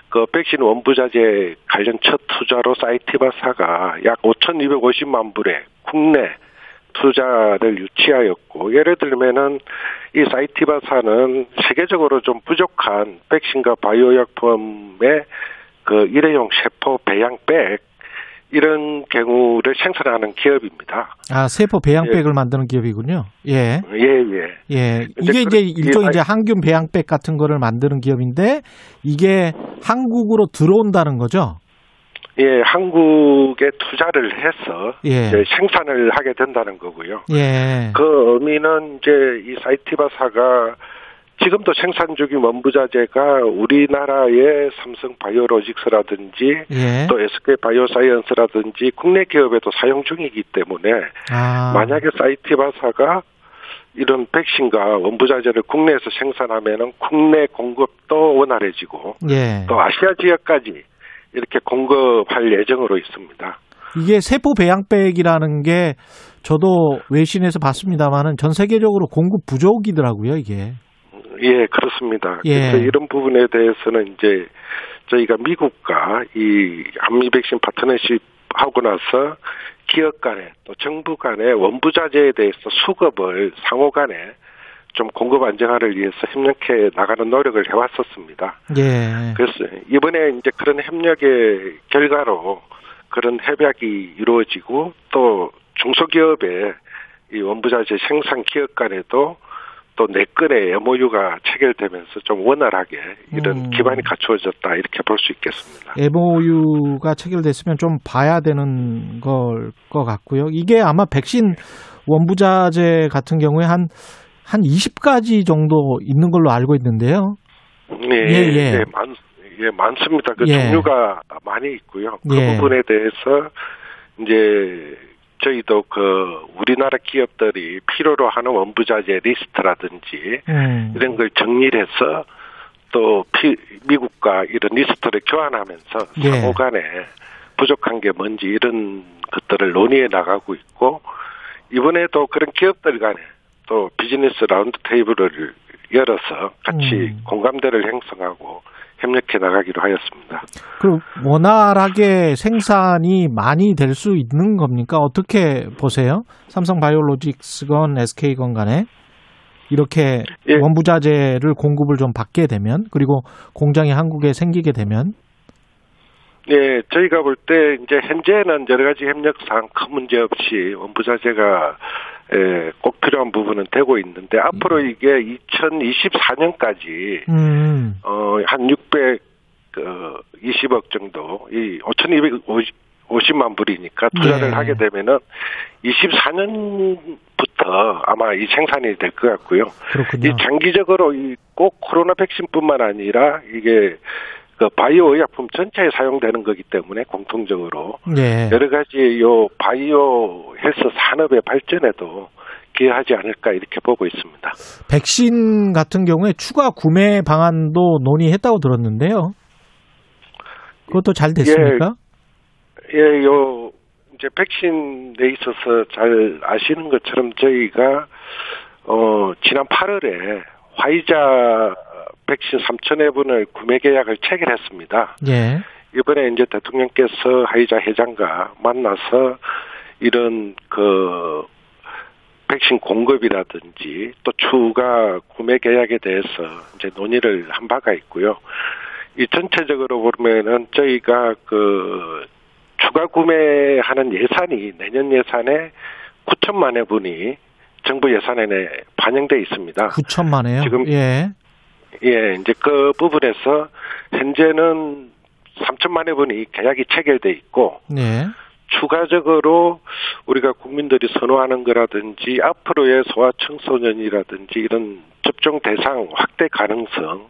그 백신 원부자재 관련 첫 투자로 사이티바사가 약 5,250만 불의 국내 투자를 유치하였고 예를 들면은 이 사이티바사는 세계적으로 좀 부족한 백신과 바이오약품의 그 일회용 세포 배양백 이런 경우를 생산하는 기업입니다. 아, 세포 배양백을 만드는 기업이군요. 예. 예, 예. 예. 이제 이게 이제 그- 일종의 이- 이제 항균 배양백 같은 거를 만드는 기업인데 이게 한국으로 들어온다는 거죠? 예, 한국에 투자를 해서 예. 생산을 하게 된다는 거고요. 예. 그 의미는 이제 이 사이티바사가 지금도 생산 중인 원부자재가 우리나라의 삼성 바이오로직스라든지 예. 또 SK 바이오사이언스라든지 국내 기업에도 사용 중이기 때문에 아. 만약에 사이티바사가 이런 백신과 원부자재를 국내에서 생산하면은 국내 공급도 원활해지고 예. 또 아시아 지역까지 이렇게 공급할 예정으로 있습니다. 이게 세포 배양백이라는 게 저도 외신에서 봤습니다만은 전 세계적으로 공급 부족이더라고요, 이게. 예, 그렇습니다. 예. 그래서 이런 부분에 대해서는 이제 저희가 미국과 이 한미 백신 파트너십 하고 나서 기업 간에 또 정부 간에 원부자재에 대해서 수급을 상호 간에 좀 공급 안정화를 위해서 협력해 나가는 노력을 해왔었습니다. 예. 그래서 이번에 이제 그런 협력의 결과로 그런 협약이 이루어지고 또 중소기업의 이 원부자재 생산 기업 간에도 또네 건의 MOU가 체결되면서 좀 원활하게 이런 음. 기반이 갖추어졌다 이렇게 볼 수 있겠습니다. MOU가 체결됐으면 좀 봐야 되는 걸 것 같고요. 이게 아마 백신 원부자재 같은 경우에 한, 한 20가지 정도 있는 걸로 알고 있는데요. 네, 예, 예. 네, 많, 예, 많습니다. 그 예. 종류가 많이 있고요. 그 예. 부분에 대해서 이제 저희도 그 우리나라 기업들이 필요로 하는 원부자재 리스트라든지 음. 이런 걸 정리해서 또 피, 미국과 이런 리스트를 교환하면서 예. 상호 간에 부족한 게 뭔지 이런 것들을 논의해 나가고 있고 이번에도 그런 기업들 간에 또 비즈니스 라운드 테이블을 열어서 같이 음. 공감대를 형성하고 협력해 나가기로 하였습니다. 그럼 원활하게 생산이 많이 될 수 있는 겁니까? 어떻게 보세요? 삼성 바이오로직스건 SK건 간에 이렇게 예. 원부자재를 공급을 좀 받게 되면 그리고 공장이 한국에 생기게 되면 네, 저희가 볼 때 이제 현재는 여러 가지 협력상 큰 문제 없이 원부자재가 에, 꼭 필요한 부분은 되고 있는데 앞으로 이게 2024년까지 음. 어, 한 620억 정도, 이 5,250만 불이니까 투자를 네. 하게 되면은 24년부터 아마 이 생산이 될 것 같고요. 그렇군요. 이 장기적으로 이 꼭 코로나 백신뿐만 아니라 이게 그 바이오 의약품 전체에 사용되는 거기 때문에 공통적으로 예. 여러 가지 요 바이오 헬스 산업의 발전에도 기여하지 않을까 이렇게 보고 있습니다. 백신 같은 경우에 추가 구매 방안도 논의했다고 들었는데요. 그것도 잘 됐습니까? 예, 요 이제 백신에 있어서 잘 아시는 것처럼 저희가 어 지난 8월에 화이자 백신 3천 회분을 구매 계약을 체결했습니다. 예. 이번에 이제 대통령께서 화이자 회장과 만나서 이런 그 백신 공급이라든지 또 추가 구매 계약에 대해서 이제 논의를 한 바가 있고요. 이 전체적으로 보면은 저희가 그 추가 구매하는 예산이 내년 예산에 9천만 회분이 정부 예산에 반영돼 있습니다. 9천만에요. 지금- 예. 예, 이제 그 부분에서 현재는 3천만 회분이 계약이 체결돼 있고 예. 추가적으로 우리가 국민들이 선호하는 거라든지 앞으로의 소아 청소년이라든지 이런 접종 대상 확대 가능성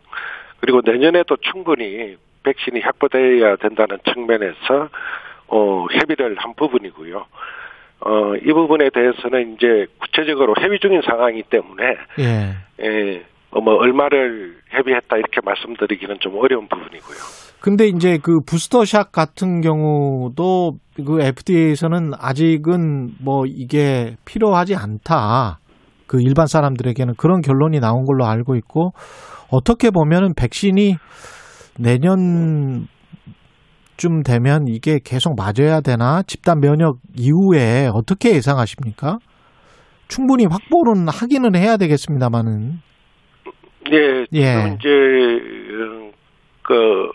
그리고 내년에도 충분히 백신이 확보되어야 된다는 측면에서 어 협의를 한 부분이고요. 어 이 부분에 대해서는 이제 구체적으로 협의 중인 상황이기 때문에 예. 예, 어, 뭐 얼마를 협의했다 이렇게 말씀드리기는 좀 어려운 부분이고요. 근데 이제 그 부스터샷 같은 경우도 그 FDA에서는 아직은 뭐 이게 필요하지 않다. 그 일반 사람들에게는 그런 결론이 나온 걸로 알고 있고 어떻게 보면은 백신이 내년쯤 되면 이게 계속 맞아야 되나 집단 면역 이후에 어떻게 예상하십니까? 충분히 확보는 하기는 해야 되겠습니다만은 예, 예. 지금 이제 음, 그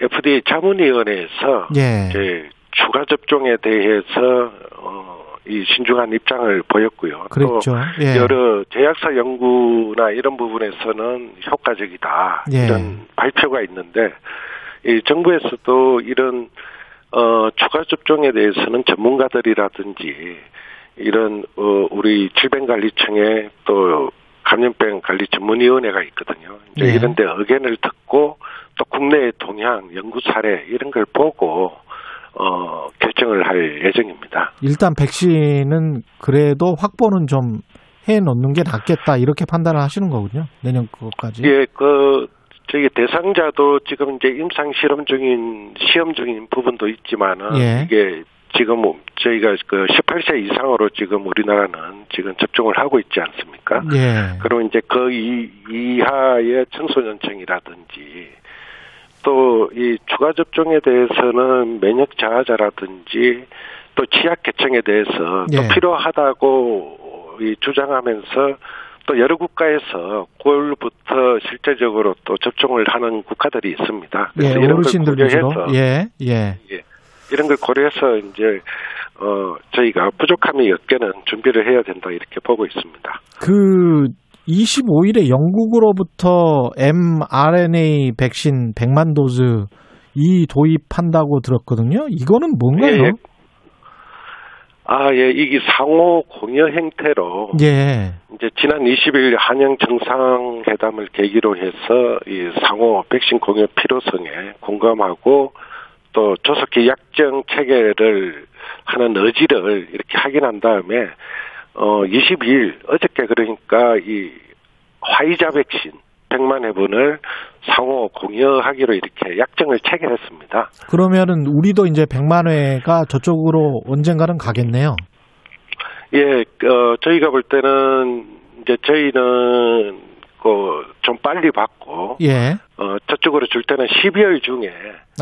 FDA 자문위원회에서 예. 이제 추가 접종에 대해서 어, 이 신중한 입장을 보였고요. 그랬죠. 또 예. 여러 제약사 연구나 이런 부분에서는 효과적이다 예. 이런 발표가 있는데 이 정부에서도 이런 어, 추가 접종에 대해서는 전문가들이라든지 이런 어, 우리 질병관리청에 또 감염병 관리 전문위원회가 있거든요. 이제 네. 이런 데 의견을 듣고 또 국내의 동향, 연구 사례 이런 걸 보고 어, 결정을 할 예정입니다. 일단 백신은 그래도 확보는 좀 해 놓는 게 낫겠다 이렇게 판단을 하시는 거군요. 내년 그것까지. 예, 그 저기 대상자도 지금 이제 임상 실험 중인 시험 중인 부분도 있지만은 예. 이게 지금 뭐 저희가 그 18세 이상으로 지금 우리나라는 지금 접종을 하고 있지 않습니까? 예. 그리고 이제 그 이, 이하의 청소년층이라든지 또 이 추가 접종에 대해서는 면역 저하자라든지 또 취약 계층에 대해서 예. 또 필요하다고 이 주장하면서 또 여러 국가에서 9월부터 실제적으로 또 접종을 하는 국가들이 있습니다. 예, 그래서 이런 걸. 고려해서 예, 예. 이런 걸 고려해서 이제 어 저희가 부족함이 없게는 준비를 해야 된다 이렇게 보고 있습니다. 그 25일에 영국으로부터 mRNA 백신 100만 도즈 이 도입한다고 들었거든요. 이거는 뭔가요? 예. 아, 예, 이게 상호 공여 행태로 예. 이제 지난 20일 한영 정상회담을 계기로 해서 이 상호 백신 공여 필요성에 공감하고 또 조속히 약정 체계를 하는 의지를 이렇게 확인한 다음에 어 22일 어저께 그러니까 이 화이자 백신 100만 회분을 상호 공여하기로 이렇게 약정을 체결했습니다. 그러면은 우리도 이제 100만 회가 저쪽으로 언젠가는 가겠네요. 예, 어, 저희가 볼 때는 이제 저희는 그좀 빨리 받고 예. 어, 저쪽으로 줄 때는 12월 중에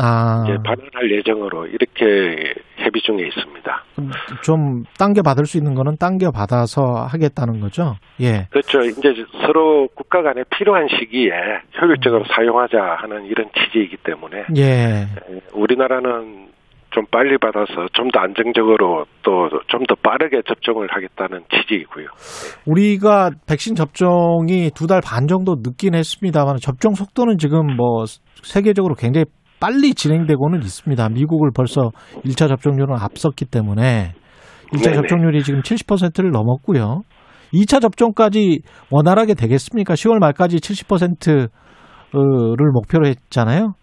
아. 이제 반환할 예정으로 이렇게 협의 중에 있습니다. 좀 당겨 받을 수 있는 거는 당겨 받아서 하겠다는 거죠. 예. 그렇죠. 이제 서로 국가 간에 필요한 시기에 효율적으로 사용하자 하는 이런 취지이기 때문에 예. 우리나라는 좀 빨리 받아서 좀 더 안정적으로 또 좀 더 빠르게 접종을 하겠다는 취지이고요. 우리가 백신 접종이 두 달 반 정도 늦긴 했습니다만 접종 속도는 지금 뭐 세계적으로 굉장히 빨리 진행되고는 있습니다. 미국을 벌써 1차 접종률은 앞섰기 때문에 1차 네네. 접종률이 지금 70%를 넘었고요. 2차 접종까지 원활하게 되겠습니까? 10월 말까지 70%를 목표로 했잖아요.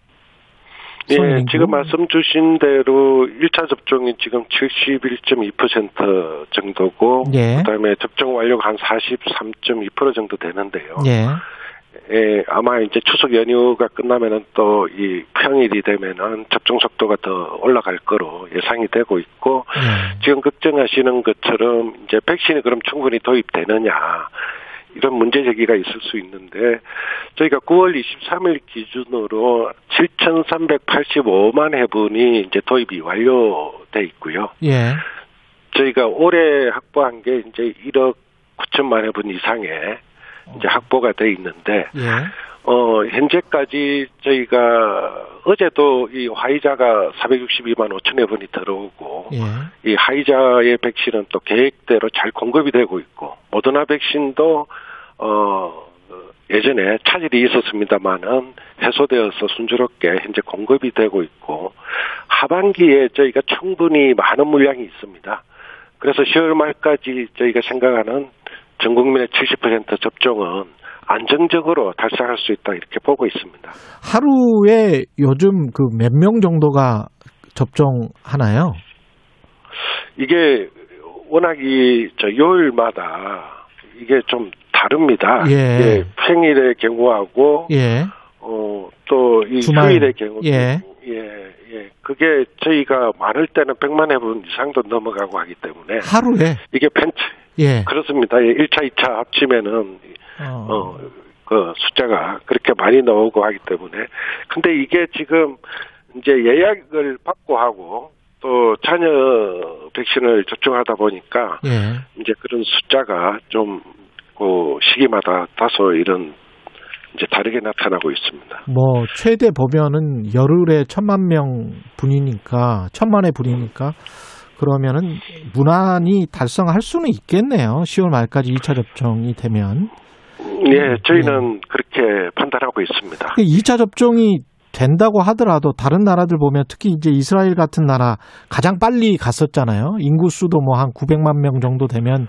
예, 지금? 말씀 주신 대로 1차 접종이 지금 71.2% 정도고 예. 그다음에 접종 완료가 한 43.2% 정도 되는데요. 예. 예, 아마 이제 추석 연휴가 끝나면은 또 이 평일이 되면은 접종 속도가 더 올라갈 거로 예상이 되고 있고 예. 지금 걱정하시는 것처럼 이제 백신이 그럼 충분히 도입되느냐 이런 문제 제기가 있을 수 있는데 저희가 9월 23일 기준으로 7,385만 회분이 이제 도입이 완료돼 있고요. 예. 저희가 올해 확보한 게 이제 1억 9천만 회분 이상의 이제 확보가 돼 있는데 예. 어 현재까지 저희가 어제도 이 화이자가 462만 5천 회분이 들어오고 예. 이 화이자의 백신은 또 계획대로 잘 공급이 되고 있고 모더나 백신도 어 예전에 차질이 있었습니다만은 해소되어서 순조롭게 현재 공급이 되고 있고 하반기에 저희가 충분히 많은 물량이 있습니다. 그래서 10월 말까지 저희가 생각하는 전 국민의 70% 접종은 안정적으로 달성할 수 있다 이렇게 보고 있습니다. 하루에 요즘 그 몇 명 정도가 접종하나요? 이게 워낙 이저 요일마다 이게 좀 다릅니다. 예. 평일의 경우하고 예. 어또이 주말. 휴일의 경우 예. 예, 예. 그게 저희가 많을 때는 100만 회분 이상도 넘어가고 하기 때문에 하루에 이게 벤치 예. 그렇습니다. 예, 1차, 2차 합치면은 어. 어, 그 숫자가 그렇게 많이 나오고 하기 때문에. 근데 이게 지금 이제 예약을 받고 하고 또 자녀 백신을 접종하다 보니까 예. 이제 그런 숫자가 좀 그 시기마다 다소 이런 이제 다르게 나타나고 있습니다. 뭐 최대 보면은 열흘에 천만 명 분이니까 천만의 분이니까 그러면은 무난히 달성할 수는 있겠네요. 10월 말까지 2차 접종이 되면 예, 저희는 그렇게 판단하고 있습니다. 2차 접종이 된다고 하더라도 다른 나라들 보면 특히 이제 이스라엘 같은 나라 가장 빨리 갔었잖아요. 인구 수도 뭐 한 900만 명 정도 되면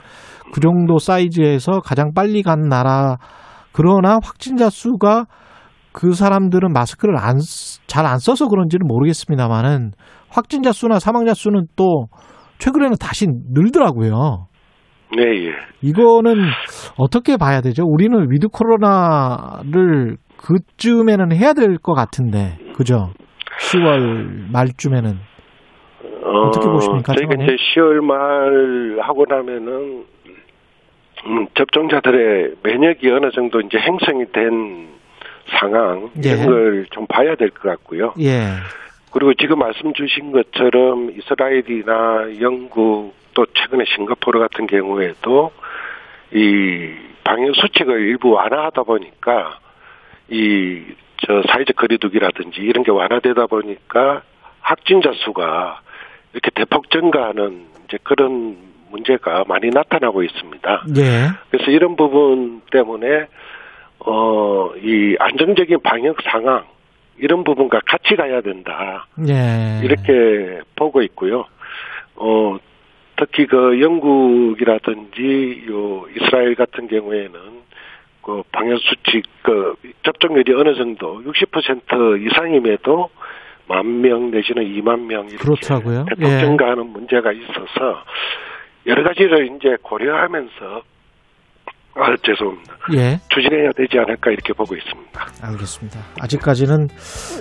그 정도 사이즈에서 가장 빨리 간 나라 그러나 확진자 수가 그 사람들은 마스크를 안 잘 안 써서 그런지는 모르겠습니다만은 확진자 수나 사망자 수는 또 최근에는 다시 늘더라고요. 네, 예. 이거는 어떻게 봐야 되죠? 우리는 위드 코로나를 그쯤에는 해야 될 것 같은데, 그죠? 10월 말쯤에는. 어 떻게 보십니까, 저희가? 이제 10월 말 하고 나면은 음, 접종자들의 면역이 어느 정도 이제 형성이 된 상황 예. 이런 걸좀 봐야 될 것 같고요. 예, 그리고 지금 말씀 주신 것처럼 이스라엘이나 영국 또 최근에 싱가포르 같은 경우에도 이 방역 수칙을 일부 완화하다 보니까 이 저 사회적 거리두기라든지 이런 게 완화되다 보니까 확진자 수가 이렇게 대폭 증가하는 이제 그런 문제가 많이 나타나고 있습니다. 예, 그래서 이런 부분 때문에 어 이 안정적인 방역 상황 이런 부분과 같이 가야 된다. 예. 이렇게 보고 있고요. 어, 특히 그 영국이라든지 요 이스라엘 같은 경우에는 그 방역 수칙 그 접종률이 어느 정도 60% 이상임에도 만 명 내지는 2만 명 이렇게 그렇더라고요. 대폭 예. 증가하는 문제가 있어서 여러 가지를 이제 고려하면서 아 죄송합니다. 예, 추진해야 되지 않을까 이렇게 보고 있습니다. 알겠습니다. 아직까지는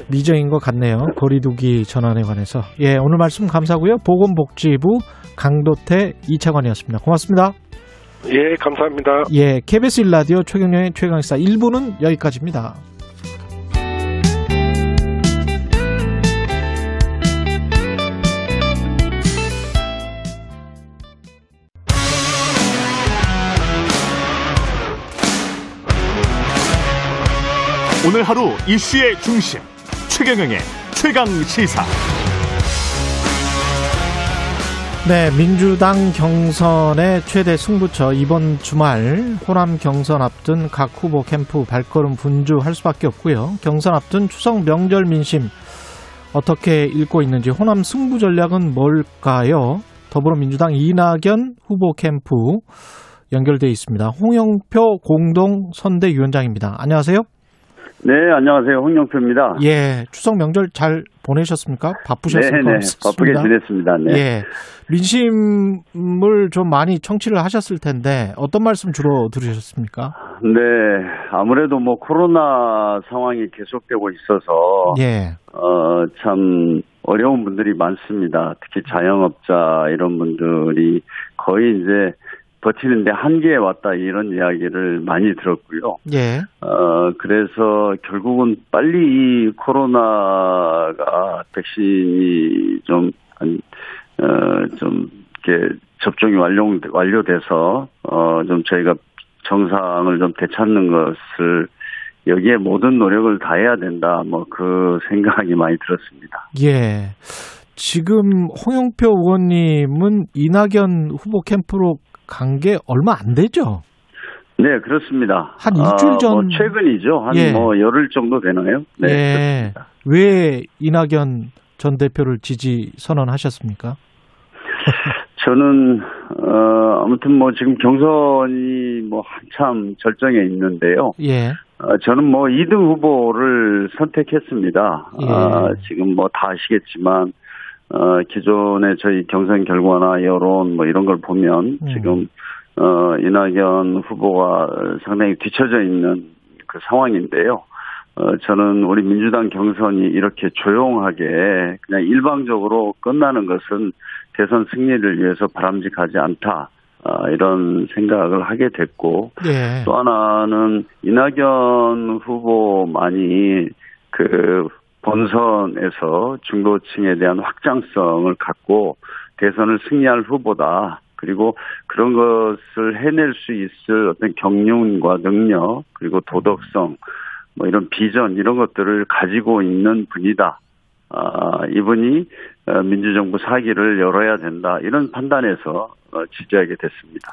미정인 것 같네요. 거리두기 전환에 관해서. 예, 오늘 말씀 감사하고요. 보건복지부 강도태 이차관이었습니다. 고맙습니다. 예, 감사합니다. 예, KBS 1라디오 최경영의 최강시사 1부는 여기까지입니다. 오늘 하루 이슈의 중심 최경영의 최강 시사. 네, 민주당 경선의 최대 승부처 이번 주말 호남 경선 앞둔 각 후보 캠프 발걸음 분주할 수밖에 없고요. 경선 앞둔 추석 명절 민심 어떻게 읽고 있는지 호남 승부 전략은 뭘까요? 더불어민주당 이낙연 후보 캠프 연결돼 있습니다. 홍영표 공동 선대위원장입니다. 안녕하세요. 네, 안녕하세요. 홍영표입니다. 예, 추석 명절 잘 보내셨습니까? 바쁘셨을 네, 것 네. 바쁘게 지냈습니다. 네. 예. 민심을 좀 많이 청취를 하셨을 텐데 어떤 말씀 주로 들으셨습니까? 네, 아무래도 뭐 코로나 상황이 계속되고 있어서 예. 어, 참 어려운 분들이 많습니다. 특히 자영업자 이런 분들이 거의 이제 버티는데 한계에 왔다 이런 이야기를 많이 들었고요. 예. 어, 그래서 결국은 빨리 이 코로나가 백신이 좀, 한, 어, 좀 이렇게 접종이 완료 완료돼서 어 좀 저희가 정상을 좀 되찾는 것을 여기에 모든 노력을 다해야 된다. 뭐 그 생각이 많이 들었습니다. 예. 지금 홍영표 의원님은 이낙연 후보 캠프로 간 게 얼마 안 되죠? 네, 그렇습니다. 한 일주일 전- 뭐 최근이죠. 한 예. 뭐 열흘 정도 되나요? 네. 예. 왜 이낙연 전 대표를 지지 선언하셨습니까? 저는 어 아무튼 뭐 지금 경선이 뭐 한참 절정에 있는데요. 예. 어, 저는 뭐 2등 후보를 선택했습니다. 예. 아, 지금 뭐 다 아시겠지만 어, 기존의 저희 경선 결과나 여론 뭐 이런 걸 보면 음. 지금 어, 이낙연 후보가 상당히 뒤처져 있는 그 상황인데요. 어, 저는 우리 민주당 경선이 이렇게 조용하게 그냥 일방적으로 끝나는 것은 대선 승리를 위해서 바람직하지 않다. 아, 이런 생각을 하게 됐고 예. 또 하나는 이낙연 후보만이 그 본선에서 중도층에 대한 확장성을 갖고 대선을 승리할 후보다. 그리고 그런 것을 해낼 수 있을 어떤 경륜과 능력 그리고 도덕성 뭐 이런 비전 이런 것들을 가지고 있는 분이다. 아, 이분이 어, 민주정부 사기를 열어야 된다. 이런 판단에서 어, 지지하게 됐습니다.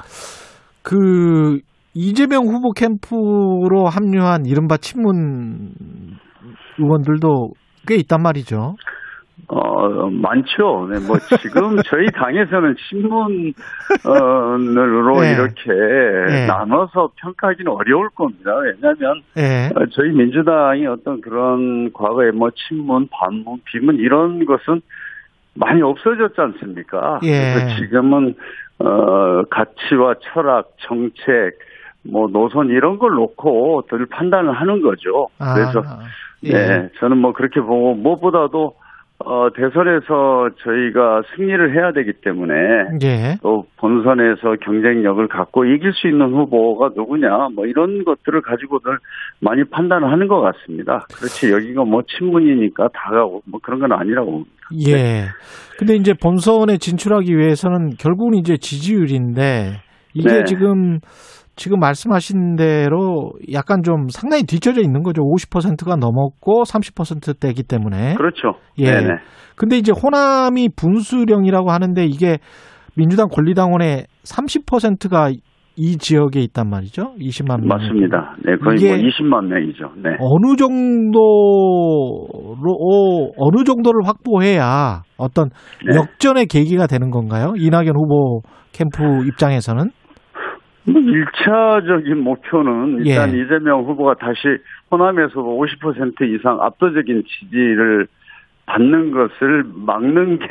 그 이재명 후보 캠프로 합류한 이른바 친문 의원들도 꽤 있단 말이죠. 어, 많죠. 네, 뭐, 지금 저희 당에서는 신문으로 네. 이렇게 네. 나눠서 평가하기는 어려울 겁니다. 왜냐하면, 예. 어, 저희 민주당이 어떤 그런 과거에 뭐, 친문, 반문, 비문 이런 것은 많이 없어졌지 않습니까? 예. 그래서 지금은, 어, 가치와 철학, 정책, 뭐, 노선 이런 걸 놓고 늘 판단을 하는 거죠. 아, 그래서, 예. 네, 저는 뭐 그렇게 보고 무엇보다도 어, 대선에서 저희가 승리를 해야 되기 때문에 예. 또 본선에서 경쟁력을 갖고 이길 수 있는 후보가 누구냐 뭐 이런 것들을 가지고들 많이 판단을 하는 것 같습니다. 그렇지 여기가 뭐 친문이니까 다 가고 뭐 그런 건 아니라고 봅니다. 예. 근데 이제 본선에 진출하기 위해서는 결국은 이제 지지율인데 이게 네. 지금 지금 말씀하신 대로 약간 좀 상당히 뒤쳐져 있는 거죠. 50%가 넘었고 30%대이기 때문에. 그렇죠. 예. 네네. 근데 이제 호남이 분수령이라고 하는데 이게 민주당 권리당원의 30%가 이 지역에 있단 말이죠. 20만 명. 맞습니다. 네, 거의 이게 뭐 20만 명이죠. 네. 어느 정도로 어느 정도를 확보해야 어떤 네. 역전의 계기가 되는 건가요? 이낙연 후보 캠프 입장에서는 뭐 1차적인 목표는 일단 예. 이재명 후보가 다시 호남에서 50% 이상 압도적인 지지를 받는 것을 막는 게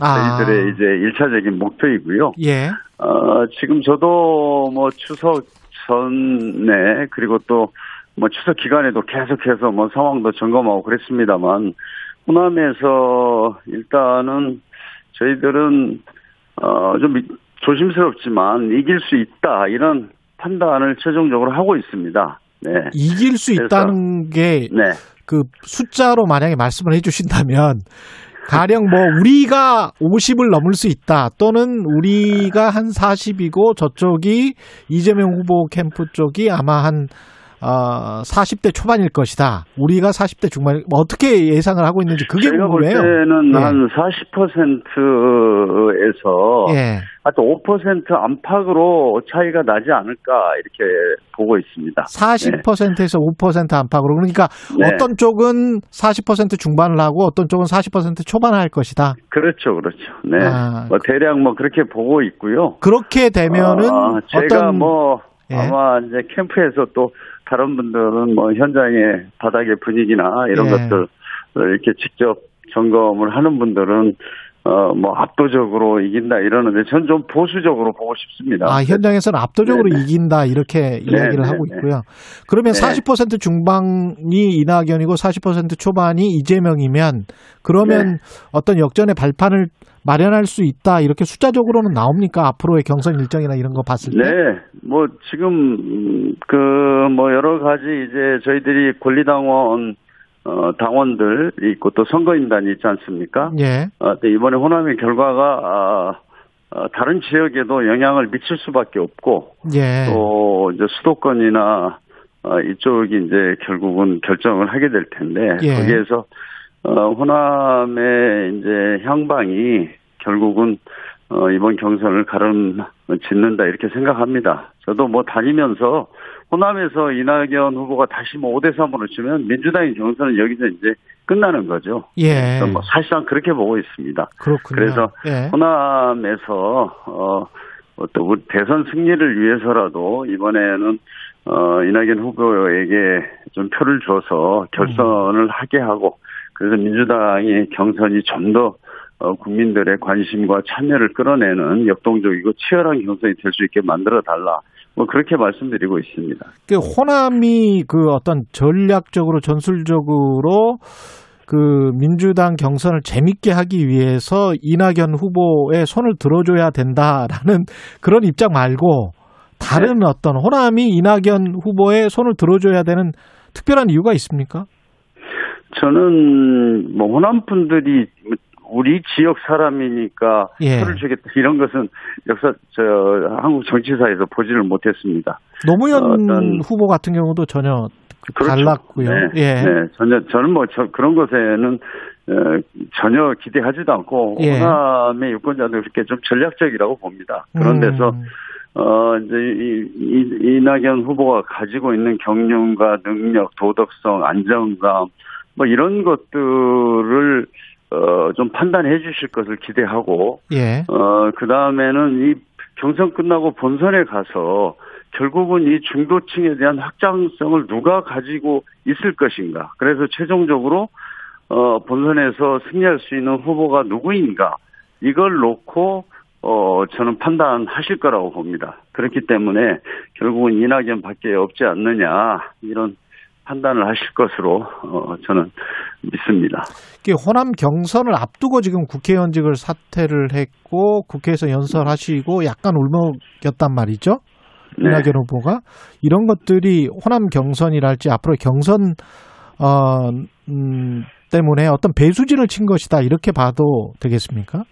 아. 저희들의 이제 1차적인 목표이고요. 예, 어, 지금 저도 뭐 추석 전에 그리고 또 뭐 추석 기간에도 계속해서 뭐 상황도 점검하고 그랬습니다만 호남에서 일단은 저희들은 어 좀 조심스럽지만 이길 수 있다 이런 판단을 최종적으로 하고 있습니다. 네. 이길 수 그래서- 있다는 게 네. 그 숫자로 만약에 말씀을 해주신다면 가령 뭐 우리가 50을 넘을 수 있다 또는 우리가 한 40이고 저쪽이 이재명 후보 캠프 쪽이 아마 한 어, 40대 초반일 것이다. 우리가 40대 중반 뭐 어떻게 예상을 하고 있는지 그게 볼 궁금해요. 때는 예. 한40% 에서 예. 하여튼 5% 안팎으로 차이가 나지 않을까 이렇게 보고 있습니다. 40%에서 5% 안팎으로 그러니까 네. 어떤 쪽은 40% 중반을 하고 어떤 쪽은 40% 초반을 할 것이다. 그렇죠, 그렇죠. 네. 아. 뭐 대략 뭐 그렇게 보고 있고요. 그렇게 되면은 아, 제가 어떤 뭐 예. 아마 이제 캠프에서 또 다른 분들은 뭐 현장의 바닥의 분위기나 이런 예. 것들 이렇게 직접 점검을 하는 분들은 어 뭐 압도적으로 이긴다 이러는데 전 좀 보수적으로 보고 싶습니다. 아, 현장에서는 압도적으로 네네. 이긴다 이렇게 이야기를 네네. 하고 있고요. 그러면 네. 40% 중반이 이낙연이고 40% 초반이 이재명이면 그러면 네. 어떤 역전의 발판을 마련할 수 있다 이렇게 숫자적으로는 나옵니까? 앞으로의 경선 일정이나 이런 거 봤을 때? 네, 뭐 지금 그 뭐 여러 가지 이제 저희들이 권리당원 어 당원들 있고 또 선거인단이 있지 않습니까? 예. 어, 또 이번에 호남의 결과가 아, 어, 다른 지역에도 영향을 미칠 수밖에 없고 예. 또 이제 수도권이나 어, 이쪽이 이제 결국은 결정을 하게 될 텐데 예. 거기에서 어, 호남의 이제 향방이 결국은 어, 이번 경선을 가름 짓는다 이렇게 생각합니다. 저도 뭐 다니면서 호남에서 이낙연 후보가 다시 뭐 5대 3으로 치면 민주당의 경선은 여기서 이제 끝나는 거죠. 예. 뭐 사실상 그렇게 보고 있습니다. 그렇군요. 그래서 예. 호남에서 어, 어떤 우리 대선 승리를 위해서라도 이번에는 어, 이낙연 후보에게 좀 표를 줘서 결선을 하게 하고 그래서 민주당이 경선이 좀더 어, 국민들의 관심과 참여를 끌어내는 역동적이고 치열한 경선이 될 수 있게 만들어 달라. 뭐 그렇게 말씀드리고 있습니다. 그 호남이 그 어떤 전략적으로 전술적으로 그 민주당 경선을 재밌게 하기 위해서 이낙연 후보의 손을 들어줘야 된다라는 그런 입장 말고 다른 네. 어떤 호남이 이낙연 후보의 손을 들어줘야 되는 특별한 이유가 있습니까? 저는 뭐 호남 분들이 우리 지역 사람이니까 예. 표를 주겠다 이런 것은 역사 저 한국 정치사에서 보지를 못했습니다. 노무현 어떤- 후보 같은 경우도 전혀 그 그렇죠. 달랐고요. 네, 예. 네, 전혀 저는 뭐 저, 그런 것에는 어, 전혀 기대하지도 않고 예. 호남의 유권자들 그렇게 좀 전략적이라고 봅니다. 그런 데서 음, 어 이제 이, 이, 이낙연 후보가 가지고 있는 경륜과 능력, 도덕성, 안정감 뭐 이런 것들을 어, 좀 판단해 주실 것을 기대하고 예. 어, 그 다음에는 이 경선 끝나고 본선에 가서 결국은 이 중도층에 대한 확장성을 누가 가지고 있을 것인가. 그래서 최종적으로, 어, 본선에서 승리할 수 있는 후보가 누구인가. 이걸 놓고, 어, 저는 판단하실 거라고 봅니다. 그렇기 때문에 결국은 이낙연 밖에 없지 않느냐. 이런 판단을 하실 것으로, 어, 저는 믿습니다. 호남 경선을 앞두고 지금 국회의원직을 사퇴를 했고 국회에서 연설하시고 약간 울먹였단 말이죠. 네. 이낙연 후보가 이런 것들이 호남 경선이랄지 앞으로 경선 어, 음, 때문에 어떤 배수진을 친 것이다 이렇게 봐도 되겠습니까?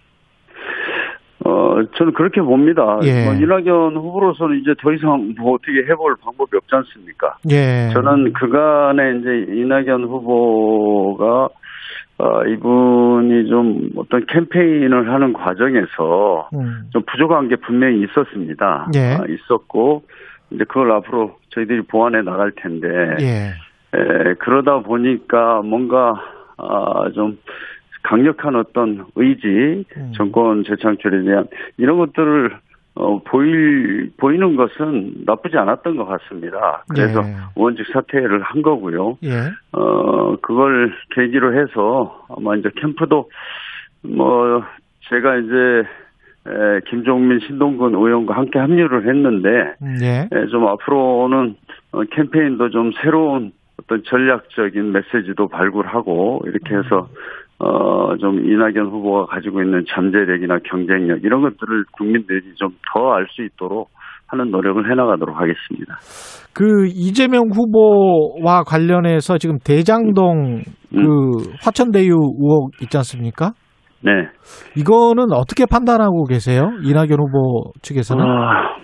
어, 저는 그렇게 봅니다. 예. 뭐 이낙연 후보로서는 이제 더 이상 뭐 어떻게 해볼 방법이 없지 않습니까? 예. 저는 그간에 이제 이낙연 후보가 어, 이분이 좀 어떤 캠페인을 하는 과정에서 음, 좀 부족한 게 분명히 있었습니다. 예. 아, 있었고 이제 그걸 앞으로 저희들이 보완해 나갈 텐데 예. 에, 그러다 보니까 뭔가 아, 좀 강력한 어떤 의지, 음. 정권 재창출에 대한 이런 것들을 어, 보일 보이는 것은 나쁘지 않았던 것 같습니다. 그래서 예. 원직 사퇴를 한 거고요. 예. 어, 그걸 계기로 해서 아마 이제 캠프도 뭐 제가 이제 에, 김종민 신동근 의원과 함께 합류를 했는데 음, 예. 예, 좀 앞으로는 어, 캠페인도 좀 새로운 어떤 전략적인 메시지도 발굴하고 이렇게 해서 어, 좀 이낙연 후보가 가지고 있는 잠재력이나 경쟁력 이런 것들을 국민들이 좀 더 알 수 있도록 하는 노력을 해나가도록 하겠습니다. 그 이재명 후보와 관련해서 지금 대장동 그 화천대유 의혹 있지 않습니까? 네. 이거는 어떻게 판단하고 계세요? 이낙연 후보 측에서는? 아,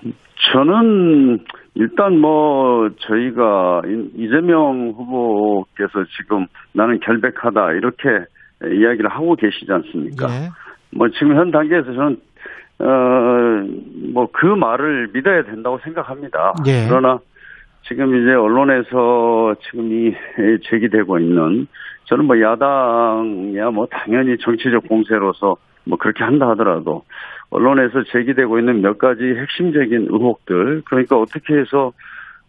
저는 일단 뭐 저희가 이- 이재명 후보께서 지금 나는 결백하다 이렇게 이야기를 하고 계시지 않습니까? 예. 뭐 지금 현 단계에서 저는 어뭐 그 말을 믿어야 된다고 생각합니다. 예. 그러나 지금 이제 언론에서 지금 이 제기되고 있는 저는 뭐 야당이야 뭐 당연히 정치적 공세로서 뭐 그렇게 한다 하더라도 언론에서 제기되고 있는 몇 가지 핵심적인 의혹들 그러니까 어떻게 해서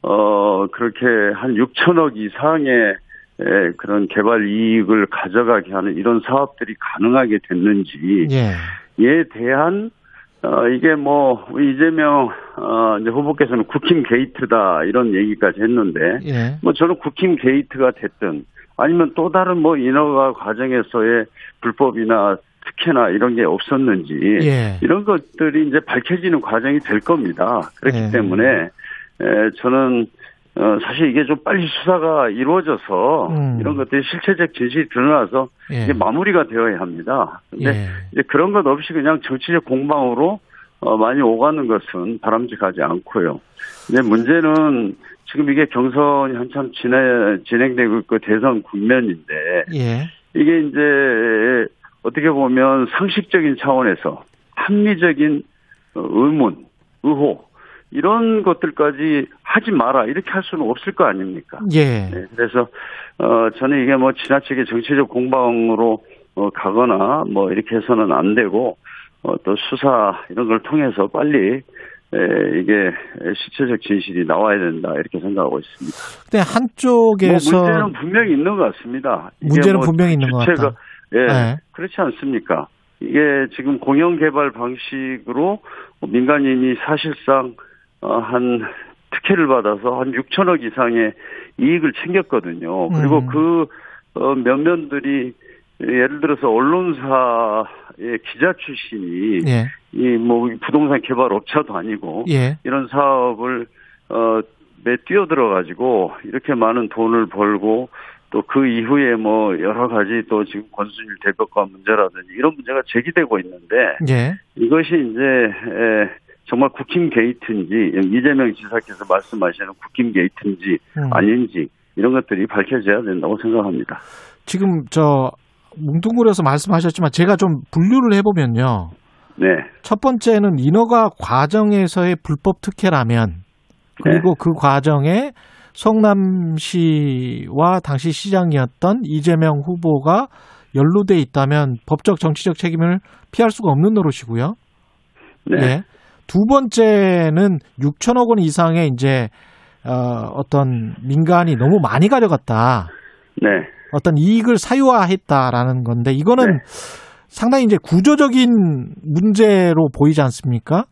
어 그렇게 한 6천억 이상의 에, 그런 개발 이익을 가져가게 하는 이런 사업들이 가능하게 됐는지 예. 에 대한 어 이게 뭐 이재명 어 이제 후보께서는 국힘 게이트다 이런 얘기까지 했는데 예. 뭐 저는 국힘 게이트가 됐든 아니면 또 다른 뭐 인허가 과정에서의 불법이나 특혜나 이런 게 없었는지 예. 이런 것들이 이제 밝혀지는 과정이 될 겁니다. 그렇기 예. 때문에 에, 저는 어, 사실 이게 좀 빨리 수사가 이루어져서 음. 이런 것들이 실체적 진실이 드러나서 예. 이게 마무리가 되어야 합니다. 근데 예. 이제 그런 것 없이 그냥 정치적 공방으로 어, 많이 오가는 것은 바람직하지 않고요. 근데 문제는 지금 이게 경선이 한참 진행, 진행되고 있고 대선 국면인데 예. 이게 이제 어떻게 보면 상식적인 차원에서 합리적인 어, 의문, 의혹 이런 것들까지 하지 마라 이렇게 할 수는 없을 거 아닙니까? 예. 네, 그래서 어 저는 이게 뭐 지나치게 정치적 공방으로 어, 가거나 뭐 이렇게 해서는 안 되고 어, 또 수사 이런 걸 통해서 빨리 에, 이게 실체적 진실이 나와야 된다 이렇게 생각하고 있습니다. 근데 한쪽에서 뭐 문제는 분명히 있는 것 같습니다. 문제는 뭐 분명히 있는 것 같다. 예, 네. 그렇지 않습니까? 이게 지금 공영 개발 방식으로 민간인이 사실상 어, 한 특혜를 받아서 한 6천억 이상의 이익을 챙겼거든요. 그리고 음. 그 어, 면면들이 예를 들어서 언론사의 기자 출신이 예. 이뭐 부동산 개발 업체도 아니고 예. 이런 사업을 어, 매 뛰어들어 가지고 이렇게 많은 돈을 벌고 또 그 이후에 뭐 여러 가지 또 지금 권순일 대법관 문제라든지 이런 문제가 제기되고 있는데 예. 이것이 이제 에, 정말 국힘 게이트인지 이재명 지사께서 말씀하시는 국힘 게이트인지 음. 아닌지 이런 것들이 밝혀져야 된다고 생각합니다. 지금 저 뭉뚱그려서 말씀하셨지만 제가 좀 분류를 해보면요. 네. 첫 번째는 인허가 과정에서의 불법 특혜라면 그리고 그 과정에 성남시와 당시 시장이었던 이재명 후보가 연루돼 있다면 법적 정치적 책임을 피할 수가 없는 노릇이고요. 네. 예. 두 번째는 6천억 원 이상의 이제 어, 어떤 민간이 너무 많이 가져갔다. 네. 어떤 이익을 사유화했다라는 건데 이거는 네. 상당히 이제 구조적인 문제로 보이지 않습니까?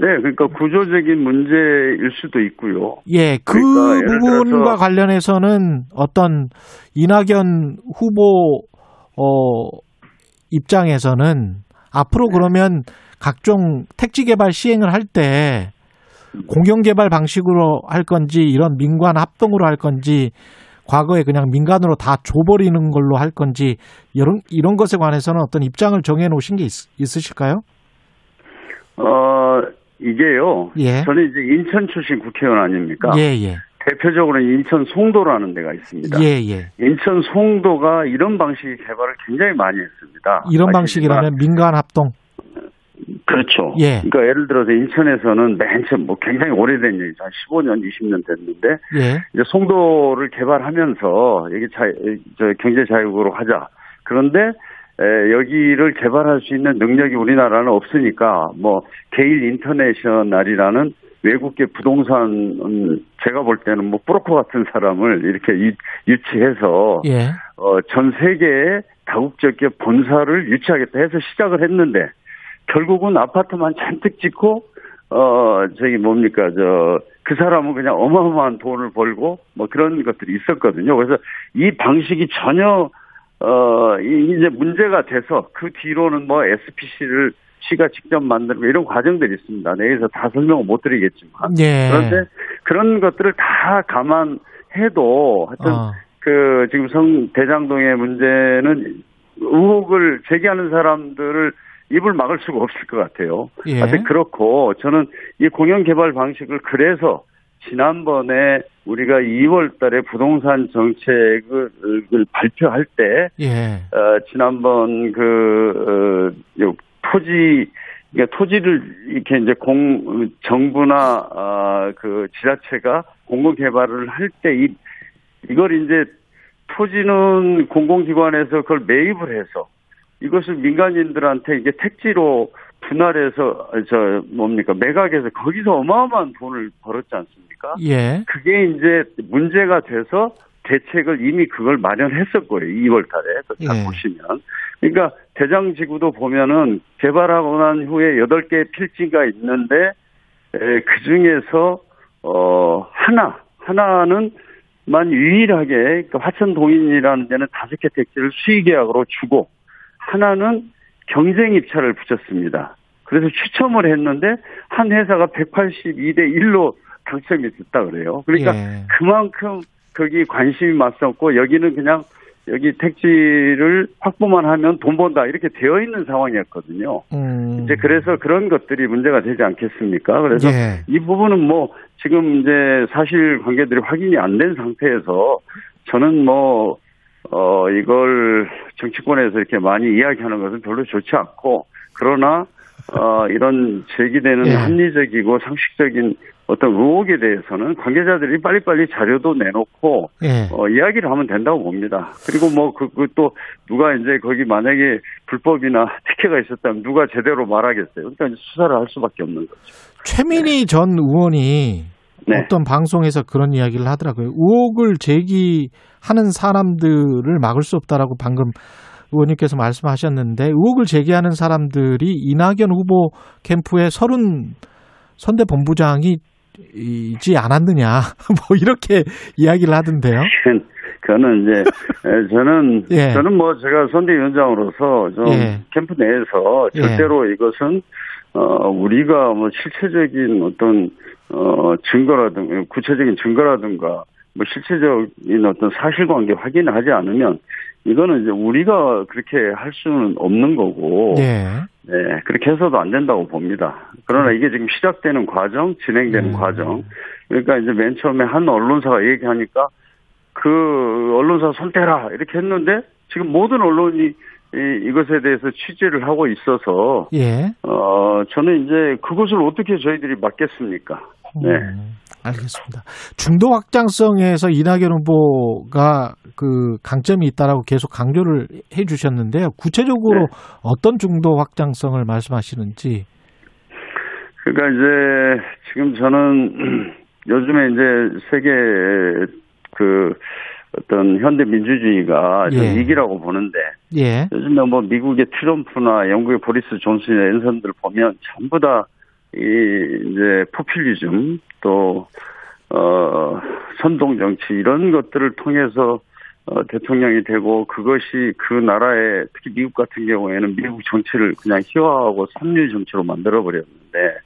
네, 그러니까 구조적인 문제일 수도 있고요. 예, 그 그러니까 부분과 관련해서는 어떤 이낙연 후보 어 입장에서는 앞으로 네. 그러면 각종 택지 개발 시행을 할 때 공영 개발 방식으로 할 건지 이런 민관 합동으로 할 건지 과거에 그냥 민간으로 다 줘버리는 걸로 할 건지 이런 이런 것에 관해서는 어떤 입장을 정해 놓으신 게 있, 있으실까요? 어, 이게요. 예. 저는 이제 인천 출신 국회의원 아닙니까? 예, 예. 대표적으로 인천 송도라는 데가 있습니다. 예, 예. 인천 송도가 이런 방식의 개발을 굉장히 많이 했습니다. 이런 방식이라면 민간 합동. 그렇죠. 예. 그러니까 예를 들어서 인천에서는 맨 처음 뭐 굉장히 오래된 얘기죠. 한 15년, 20년 됐는데 예. 이제 송도를 개발하면서 여기 자, 저 경제 자유국으로 하자. 그런데 에, 여기를 개발할 수 있는 능력이 우리나라는 없으니까 뭐 게일 인터내셔널이라는 외국계 부동산 음, 제가 볼 때는 뭐 브로커 같은 사람을 이렇게 유, 유치해서 예. 어, 전 세계에 다국적계 본사를 유치하겠다 해서 시작을 했는데 결국은 아파트만 잔뜩 짓고 어 저기 뭡니까 저 그 사람은 그냥 어마어마한 돈을 벌고 뭐 그런 것들이 있었거든요. 그래서 이 방식이 전혀 어 이- 이제 문제가 돼서 그 뒤로는 뭐 SPC를 시가 직접 만들고 이런 과정들이 있습니다. 네, 여기서 다 설명을 못 드리겠지만 예. 그런데 그런 것들을 다 감안해도 하여튼 어. 그 지금 성 대장동의 문제는 의혹을 제기하는 사람들을 입을 막을 수가 없을 것 같아요. 예. 하여튼 그렇고 저는 이 공영 개발 방식을 그래서 지난번에 우리가 2월 달에 부동산 정책을 발표할 때 예. 어, 지난번 그, 어, 요 토지, 그러니까 토지를 이렇게 이제 공, 정부나, 아, 그 지자체가 공공 개발을 할 때 이, 이걸 이제 토지는 공공기관에서 그걸 매입을 해서 이것을 민간인들한테 이게 택지로 분할해서, 저, 뭡니까, 매각해서 거기서 어마어마한 돈을 벌었지 않습니까? 예. 그게 이제 문제가 돼서 대책을 이미 그걸 마련했었고요. 2월 달에. 그거 다 예. 보시면. 그러니까 대장지구도 보면은 개발하고 난 후에 8개 필지가 있는데 에, 그 중에서 어 하나 하나는 만 유일하게 그러니까 화천 동인이라는 데는 다섯 개 택지를 수의계약으로 주고 하나는 경쟁 입찰을 붙였습니다. 그래서 추첨을 했는데 한 회사가 182대 1로 당첨이 됐다 그래요. 그러니까 예. 그만큼 거기 관심이 맞섰고 여기는 그냥 여기 택지를 확보만 하면 돈 번다 이렇게 되어 있는 상황이었거든요. 음. 이제 그래서 그런 것들이 문제가 되지 않겠습니까? 그래서 예. 이 부분은 뭐 지금 이제 사실 관계들이 확인이 안 된 상태에서 저는 뭐 어, 이걸 정치권에서 이렇게 많이 이야기하는 것은 별로 좋지 않고, 그러나, 어, 이런 제기되는 예. 합리적이고 상식적인 어떤 의혹에 대해서는 관계자들이 빨리빨리 자료도 내놓고, 예. 어, 이야기를 하면 된다고 봅니다. 그리고 뭐, 그, 그 또, 누가 이제 거기 만약에 불법이나 특혜가 있었다면 누가 제대로 말하겠어요. 그러니까 수사를 할 수밖에 없는 거죠. 최민희 전 의원이 네. 어떤 방송에서 그런 이야기를 하더라고요. 의혹을 제기하는 사람들을 막을 수 없다라고 방금 의원님께서 말씀하셨는데 의혹을 제기하는 사람들이 이낙연 후보 캠프의 서른 선대 본부장이 이지 않았느냐 뭐 이렇게 이야기를 하던데요. 그거는 이제 에, 저는 예. 저는 뭐 제가 선대위원장으로서 좀 예. 캠프 내에서 예. 절대로 이것은 어 우리가 뭐 실체적인 어떤 어 증거라든가 구체적인 증거라든가 뭐 실체적인 어떤 사실관계 확인을 하지 않으면 이거는 이제 우리가 그렇게 할 수는 없는 거고 예. 네, 그렇게 해서도 안 된다고 봅니다. 그러나 이게 지금 시작되는 과정, 진행되는 음. 과정. 그러니까 이제 맨 처음에 한 언론사가 얘기하니까 그 언론사 손대라 이렇게 했는데 지금 모든 언론이 이, 이것에 대해서 취재를 하고 있어서 예. 어 저는 이제 그것을 어떻게 저희들이 막겠습니까? 네. 음, 알겠습니다. 중도 확장성에서 이낙연 후보가 그 강점이 있다라고 계속 강조를 해 주셨는데요. 구체적으로 네. 어떤 중도 확장성을 말씀하시는지. 그러니까 이제 지금 저는 요즘에 이제 세계 그 어떤 현대 민주주의가 좀 예. 위기라고 보는데 예. 요즘에 뭐 미국의 트럼프나 영국의 보리스 존슨의 연선들 보면 전부 다 이 이제 포퓰리즘 또 어, 선동 정치 이런 것들을 통해서 어, 대통령이 되고 그것이 그 나라의 특히 미국 같은 경우에는 미국 정치를 그냥 희화하고 삼류 정치로 만들어 버렸는데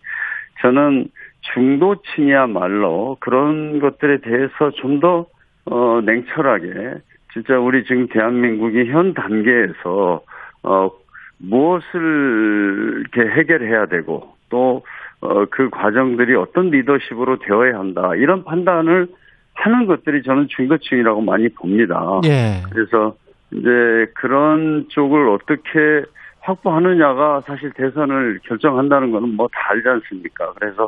저는 중도층이야말로 그런 것들에 대해서 좀더 어, 냉철하게 진짜 우리 지금 대한민국이 현 단계에서 어, 무엇을 이렇게 해결해야 되고 또 어, 그 과정들이 어떤 리더십으로 되어야 한다 이런 판단을 하는 것들이 저는 중도층이라고 많이 봅니다. 예. 그래서 이제 그런 쪽을 어떻게 확보하느냐가 사실 대선을 결정한다는 거는 뭐 다 알지 않습니까? 그래서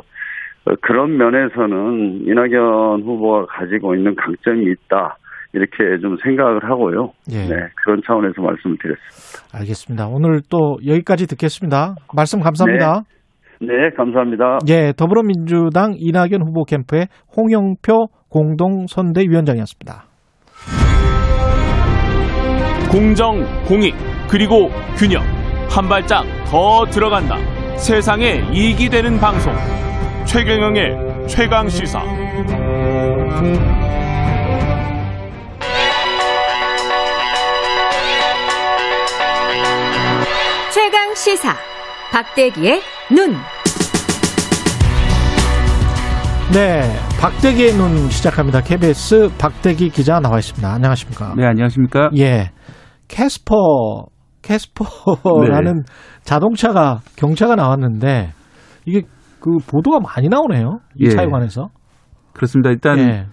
어, 그런 면에서는 이낙연 후보가 가지고 있는 강점이 있다. 이렇게 좀 생각을 하고요. 예. 네, 그런 차원에서 말씀을 드렸습니다. 알겠습니다. 오늘 또 여기까지 듣겠습니다. 말씀 감사합니다. 네, 감사합니다. 예, 더불어민주당 이낙연 후보 캠프의 홍영표 공동선대위원장이었습니다. 공정, 공익, 그리고 균형. 한 발짝 더 들어간다. 세상에 이익이 되는 방송. 최경영의 최강 시사. 최강 시사 박대기의 눈. 네, 박대기의 눈 시작합니다. KBS 박대기 기자 나와 있습니다. 안녕하십니까? 네, 안녕하십니까? 예, 캐스퍼, 캐스퍼라는 자동차가 경차가 나왔는데 이게 그 보도가 많이 나오네요. 이 예. 차에 관해서. 그렇습니다. 일단 예,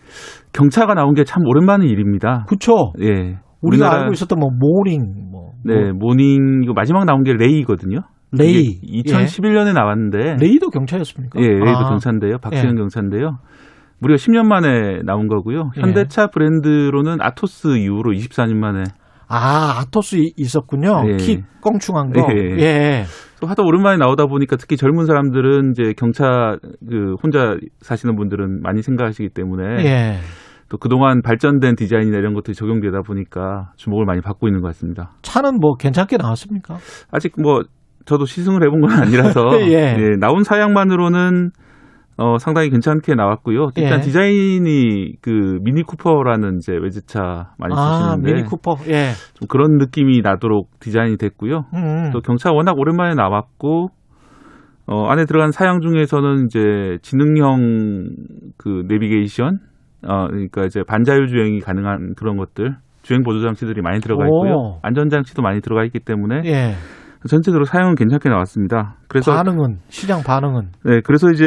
경차가 나온 게 참 오랜만의 일입니다. 그렇죠. 예. 우리가 우리나라- 알고 있었던 뭐 모닝, 뭐, 네, 뭐 모닝 이거 마지막 나온 게 레이거든요. 레이, 이게 2011년에 나왔는데 예. 레이도 경차였습니까? 예, 레이도 아, 경차인데요. 박지현 예. 경차인데요. 무려 10년 만에 나온 거고요. 예. 현대차 브랜드로는 아토스 이후로 24년 만에 아, 아토스 이- 있었군요. 예. 키 껑충한 거. 예. 예. 또 하도 오랜만에 나오다 보니까 특히 젊은 사람들은 이제 경차 그 혼자 사시는 분들은 많이 생각하시기 때문에 예. 또 그동안 발전된 디자인이나 이런 것들이 적용되다 보니까 주목을 많이 받고 있는 것 같습니다. 차는 뭐 괜찮게 나왔습니까? 아직 뭐 저도 시승을 해본 건 아니라서 예. 예, 나온 사양만으로는 어, 상당히 괜찮게 나왔고요. 일단 예. 디자인이 그 미니 쿠퍼라는 이제 외제차 많이 아, 쓰시는데 미니 쿠퍼. 예. 좀 그런 느낌이 나도록 디자인이 됐고요. 음. 또 경차 워낙 오랜만에 나왔고 어, 안에 들어간 사양 중에서는 이제 지능형 그 내비게이션 어, 그러니까 이제 반자율 주행이 가능한 그런 것들 주행 보조 장치들이 많이 들어가 오. 있고요. 안전 장치도 많이 들어가 있기 때문에 예. 전체적으로 사용은 괜찮게 나왔습니다. 그래서 반응은 시장 반응은 네, 그래서 이제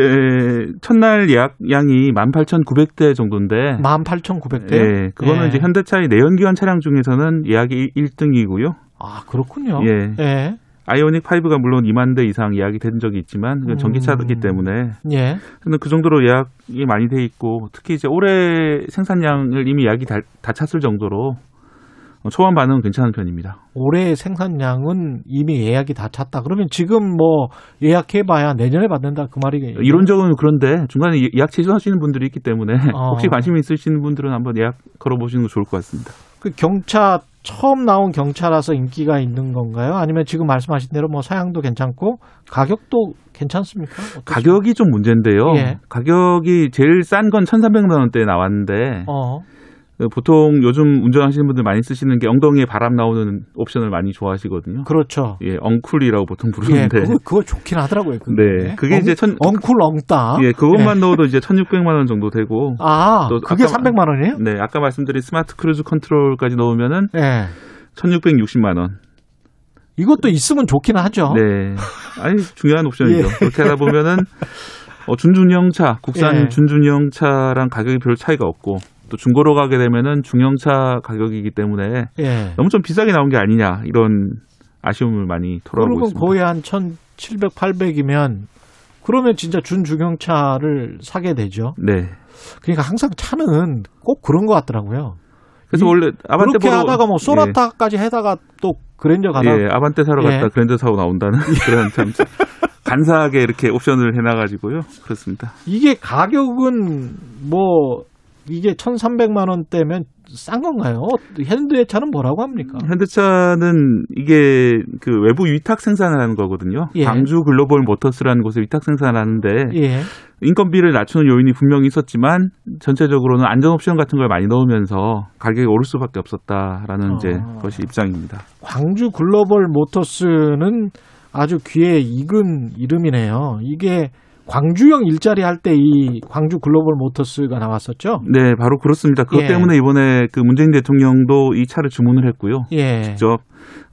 첫날 예약 양이 18,900대 정도인데 18,900대. 예, 그거는 예. 이제 현대차의 내연기관 차량 중에서는 예약이 1등이고요. 아, 그렇군요. 예. 예. 아이오닉 5가 물론 2만 대 이상 예약이 된 적이 있지만 그건 전기차이기 음. 때문에 예. 근데 그 정도로 예약이 많이 돼 있고 특히 이제 올해 생산량을 이미 예약이 다, 다 찼을 정도로 어, 초반 반응은 괜찮은 편입니다. 올해 생산량은 이미 예약이 다 찼다. 그러면 지금 뭐 예약해봐야 내년에 받는다 그 말이겠죠. 이론적으로는 그런데 중간에 예- 예약 취소하시는 분들이 있기 때문에 어. 혹시 관심 있으신 분들은 한번 예약 걸어보시는 거 좋을 것 같습니다. 그 경차 처음 나온 경차라서 인기가 있는 건가요? 아니면 지금 말씀하신 대로 뭐 사양도 괜찮고 가격도 괜찮습니까? 어떠십니까? 가격이 좀 문제인데요. 예. 가격이 제일 싼 건 1,300만 원대에 나왔는데 어. 그 보통 요즘 운전하시는 분들 많이 쓰시는 게 엉덩이에 바람 나오는 옵션을 많이 좋아하시거든요. 그렇죠. 예, 엉쿨이라고 보통 예, 부르는데. 그거, 그거 좋긴 하더라고요. 그게. 네, 그게 이제 천- 엉쿨 엉따. 예, 그것만 넣어도 이제 1,600만 원 정도 되고. 아, 또 그게 아까- 300만 원이에요? 네, 아까 말씀드린 smart cruise control까지 넣으면은 예. 1,660만 원. 이것도 있으면 좋긴 하죠. 네. 아니, 중요한 옵션이죠. 어? 예. 그렇게 하다 보면은 어, 준준형차, 국산 예. 준준형차랑 가격이 별 차이가 없고 또 중고로 가게 되면은 중형차 가격이기 때문에 예. 너무 좀 비싸게 나온 게 아니냐 이런 아쉬움을 많이 토로하고 그러면 있습니다. 거의 한 1,700, 800이면 그러면 진짜 준중형차를 사게 되죠. 네. 그러니까 항상 차는 꼭 그런 것 같더라고요. 그래서 이- 원래 아반떼 그렇게 보러 하다가 뭐 소나타까지 해다가 또 그랜저 가다가 예, 예, 아반떼 사러 예. 갔다 그랜저 사고 나온다는 그런 참 간사하게 이렇게 옵션을 해놔가지고요. 그렇습니다. 이게 가격은 뭐 이게 1,300만 원대면 싼 건가요? 현대차는 뭐라고 합니까? 현대차는 이게 그 외부 위탁 생산을 하는 거거든요. 예. 광주 글로벌 모터스라는 곳에 위탁 생산을 하는데 예. 인건비를 낮추는 요인이 분명히 있었지만 전체적으로는 안전 옵션 같은 걸 많이 넣으면서 가격이 오를 수밖에 없었다라는 어. 이제 것이 입장입니다. 광주 글로벌 모터스는 아주 귀에 익은 이름이네요. 이게 광주형 일자리 할 때 이 광주 글로벌 모터스가 나왔었죠? 네, 바로 그렇습니다. 그것 예. 때문에 이번에 그 문재인 대통령도 이 차를 주문을 했고요. 예. 직접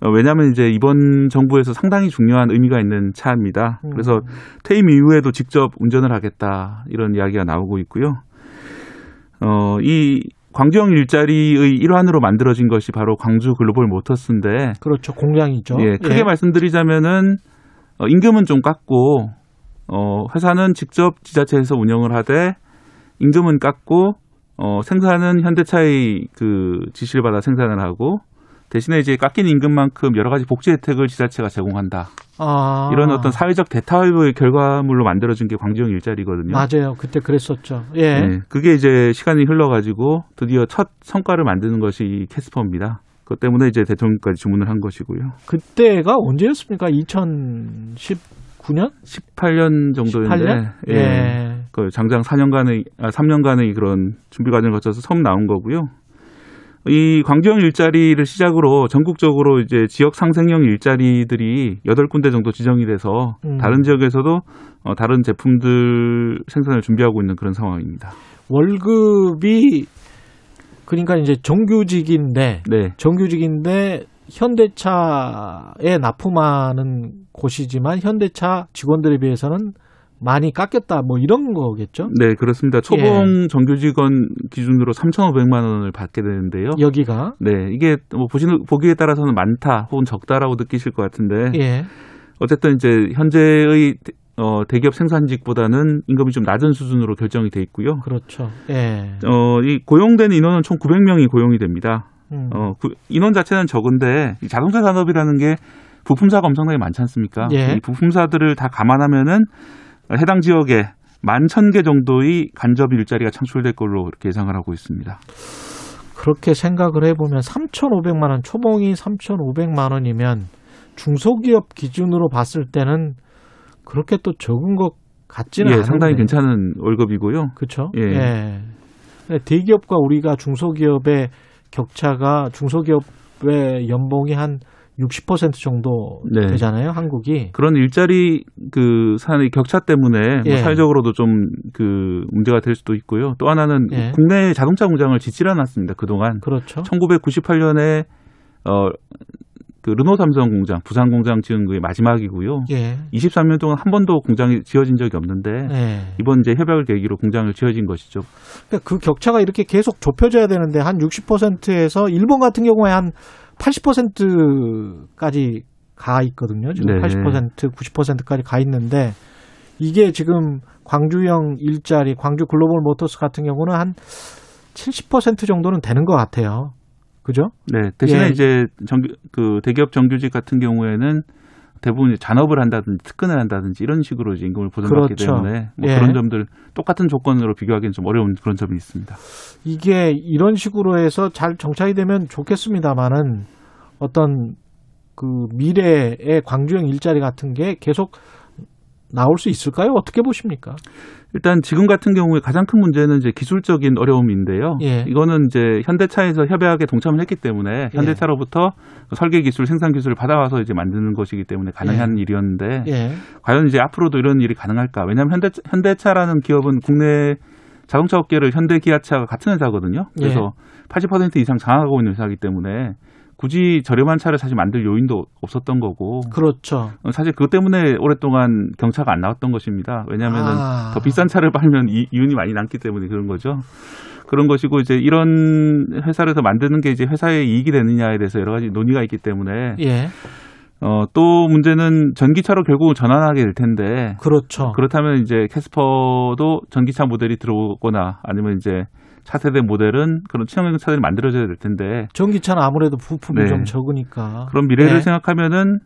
어, 왜냐하면 이제 이번 정부에서 상당히 중요한 의미가 있는 차입니다. 음. 그래서 퇴임 이후에도 직접 운전을 하겠다 이런 이야기가 나오고 있고요. 어, 이 광주형 일자리의 일환으로 만들어진 것이 바로 광주 글로벌 모터스인데, 그렇죠. 공장이죠. 예, 크게 말씀드리자면은 어, 임금은 좀 깎고 어, 회사는 직접 지자체에서 운영을 하되 임금은 깎고 어, 생산은 현대차의 그 지시를 받아 생산을 하고 대신에 이제 깎인 임금만큼 여러 가지 복지 혜택을 지자체가 제공한다. 아. 이런 어떤 사회적 대타협의 결과물로 만들어진 게 광주형 일자리거든요. 맞아요. 그때 그랬었죠. 예. 네, 그게 이제 시간이 흘러가지고 드디어 첫 성과를 만드는 것이 이 캐스퍼입니다. 그것 때문에 이제 대통령까지 주문을 한 것이고요. 그때가 언제였습니까? 2019년? 18년 정도인데 18년? 예. 예. 그 장장 4년간의 아 3년간의 그런 준비 과정을 거쳐서 처음 나온 거고요. 이 광주형 일자리를 시작으로 전국적으로 이제 지역 상생형 일자리들이 8군데 정도 지정이 돼서 음. 다른 지역에서도 어, 다른 제품들 생산을 준비하고 있는 그런 상황입니다. 월급이 그러니까 이제 정규직인데 네. 정규직인데 현대차에 납품하는 곳이지만 현대차 직원들에 비해서는 많이 깎였다 뭐 이런 거겠죠? 네, 그렇습니다. 초봉 예. 정규직원 기준으로 3,500만 원을 받게 되는데요. 여기가 네, 이게 뭐 보시는 보기에 따라서는 많다 혹은 적다라고 느끼실 것 같은데 예. 어쨌든 이제 현재의 어, 대기업 생산직보다는 임금이 좀 낮은 수준으로 결정이 돼 있고요. 그렇죠. 예. 어, 이 고용되는 인원은 총 900명이 고용이 됩니다. 음. 어, 그 인원 자체는 적은데 이 자동차 산업이라는 게 부품사가 엄청나게 많지 않습니까? 예. 이 부품사들을 다 감안하면은 해당 지역에 만 천 개 정도의 간접 일자리가 창출될 걸로 이렇게 예상을 하고 있습니다. 그렇게 생각을 해보면 3,500만 원, 초봉이 3,500만 원이면 중소기업 기준으로 봤을 때는 그렇게 또 적은 것 같지는 예, 않은데. 상당히 괜찮은 월급이고요. 그렇죠. 예. 예. 대기업과 우리가 중소기업의 격차가 중소기업의 연봉이 한 60% 정도 네. 되잖아요, 한국이. 그런 일자리 그 산의 격차 때문에 예. 뭐 사회적으로도 좀 그 문제가 될 수도 있고요. 또 하나는 예. 국내 자동차 공장을 짓질 않았습니다. 그동안 그렇죠. 1998년에 어 그 르노 삼성 공장, 부산 공장 지은 게 마지막이고요. 예. 23년 동안 한 번도 공장이 지어진 적이 없는데 예. 이번 이제 협약을 계기로 공장을 지어진 것이죠. 그러니까 그 격차가 이렇게 계속 좁혀져야 되는데 한 60%에서 일본 같은 경우에 한 80%까지 가 있거든요. 지금 네. 80%, 90%까지 가 있는데 이게 지금 광주형 일자리, 광주 글로벌 모터스 같은 경우는 한 70% 정도는 되는 것 같아요. 그죠? 네, 대신에 예. 이제 정규, 그 대기업 정규직 같은 경우에는 대부분 이제 잔업을 한다든지 특근을 한다든지 이런 식으로 이제 임금을 보장받기 그렇죠. 때문에 뭐 예. 그런 점들 똑같은 조건으로 비교하기는 좀 어려운 그런 점이 있습니다. 이게 이런 식으로 해서 잘 정착이 되면 좋겠습니다만은 어떤 그 미래의 광주형 일자리 같은 게 계속 나올 수 있을까요? 어떻게 보십니까? 일단 지금 같은 경우에 가장 큰 문제는 이제 기술적인 어려움인데요. 예. 이거는 이제 현대차에서 협약에 동참을 했기 때문에 현대차로부터 설계 기술, 생산 기술을 받아와서 이제 만드는 것이기 때문에 가능한 일이었는데 예. 과연 이제 앞으로도 이런 일이 가능할까? 왜냐하면 현대 현대차라는 기업은 국내 자동차 업계를 현대 기아차가 같은 회사거든요. 그래서 80% 이상 장악하고 있는 회사이기 때문에 굳이 저렴한 차를 사실 만들 요인도 없었던 거고 그렇죠. 어, 사실 그것 때문에 오랫동안 경차가 안 나왔던 것입니다. 왜냐하면은 아. 더 비싼 차를 팔면 이, 이윤이 많이 남기 때문에 그런 거죠. 그런 것이고 이제 이런 회사를 더 만드는 게 이제 회사의 이익이 되느냐에 대해서 여러 가지 논의가 있기 때문에 예. 어, 또 문제는 전기차로 결국 전환하게 될 텐데 그렇죠. 그렇다면 이제 캐스퍼도 전기차 모델이 들어오거나 아니면 이제 차세대 모델은 그런 친환경 차들이 만들어져야 될 텐데 전기차는 아무래도 부품이 네. 좀 적으니까. 그런 미래를 예. 생각하면은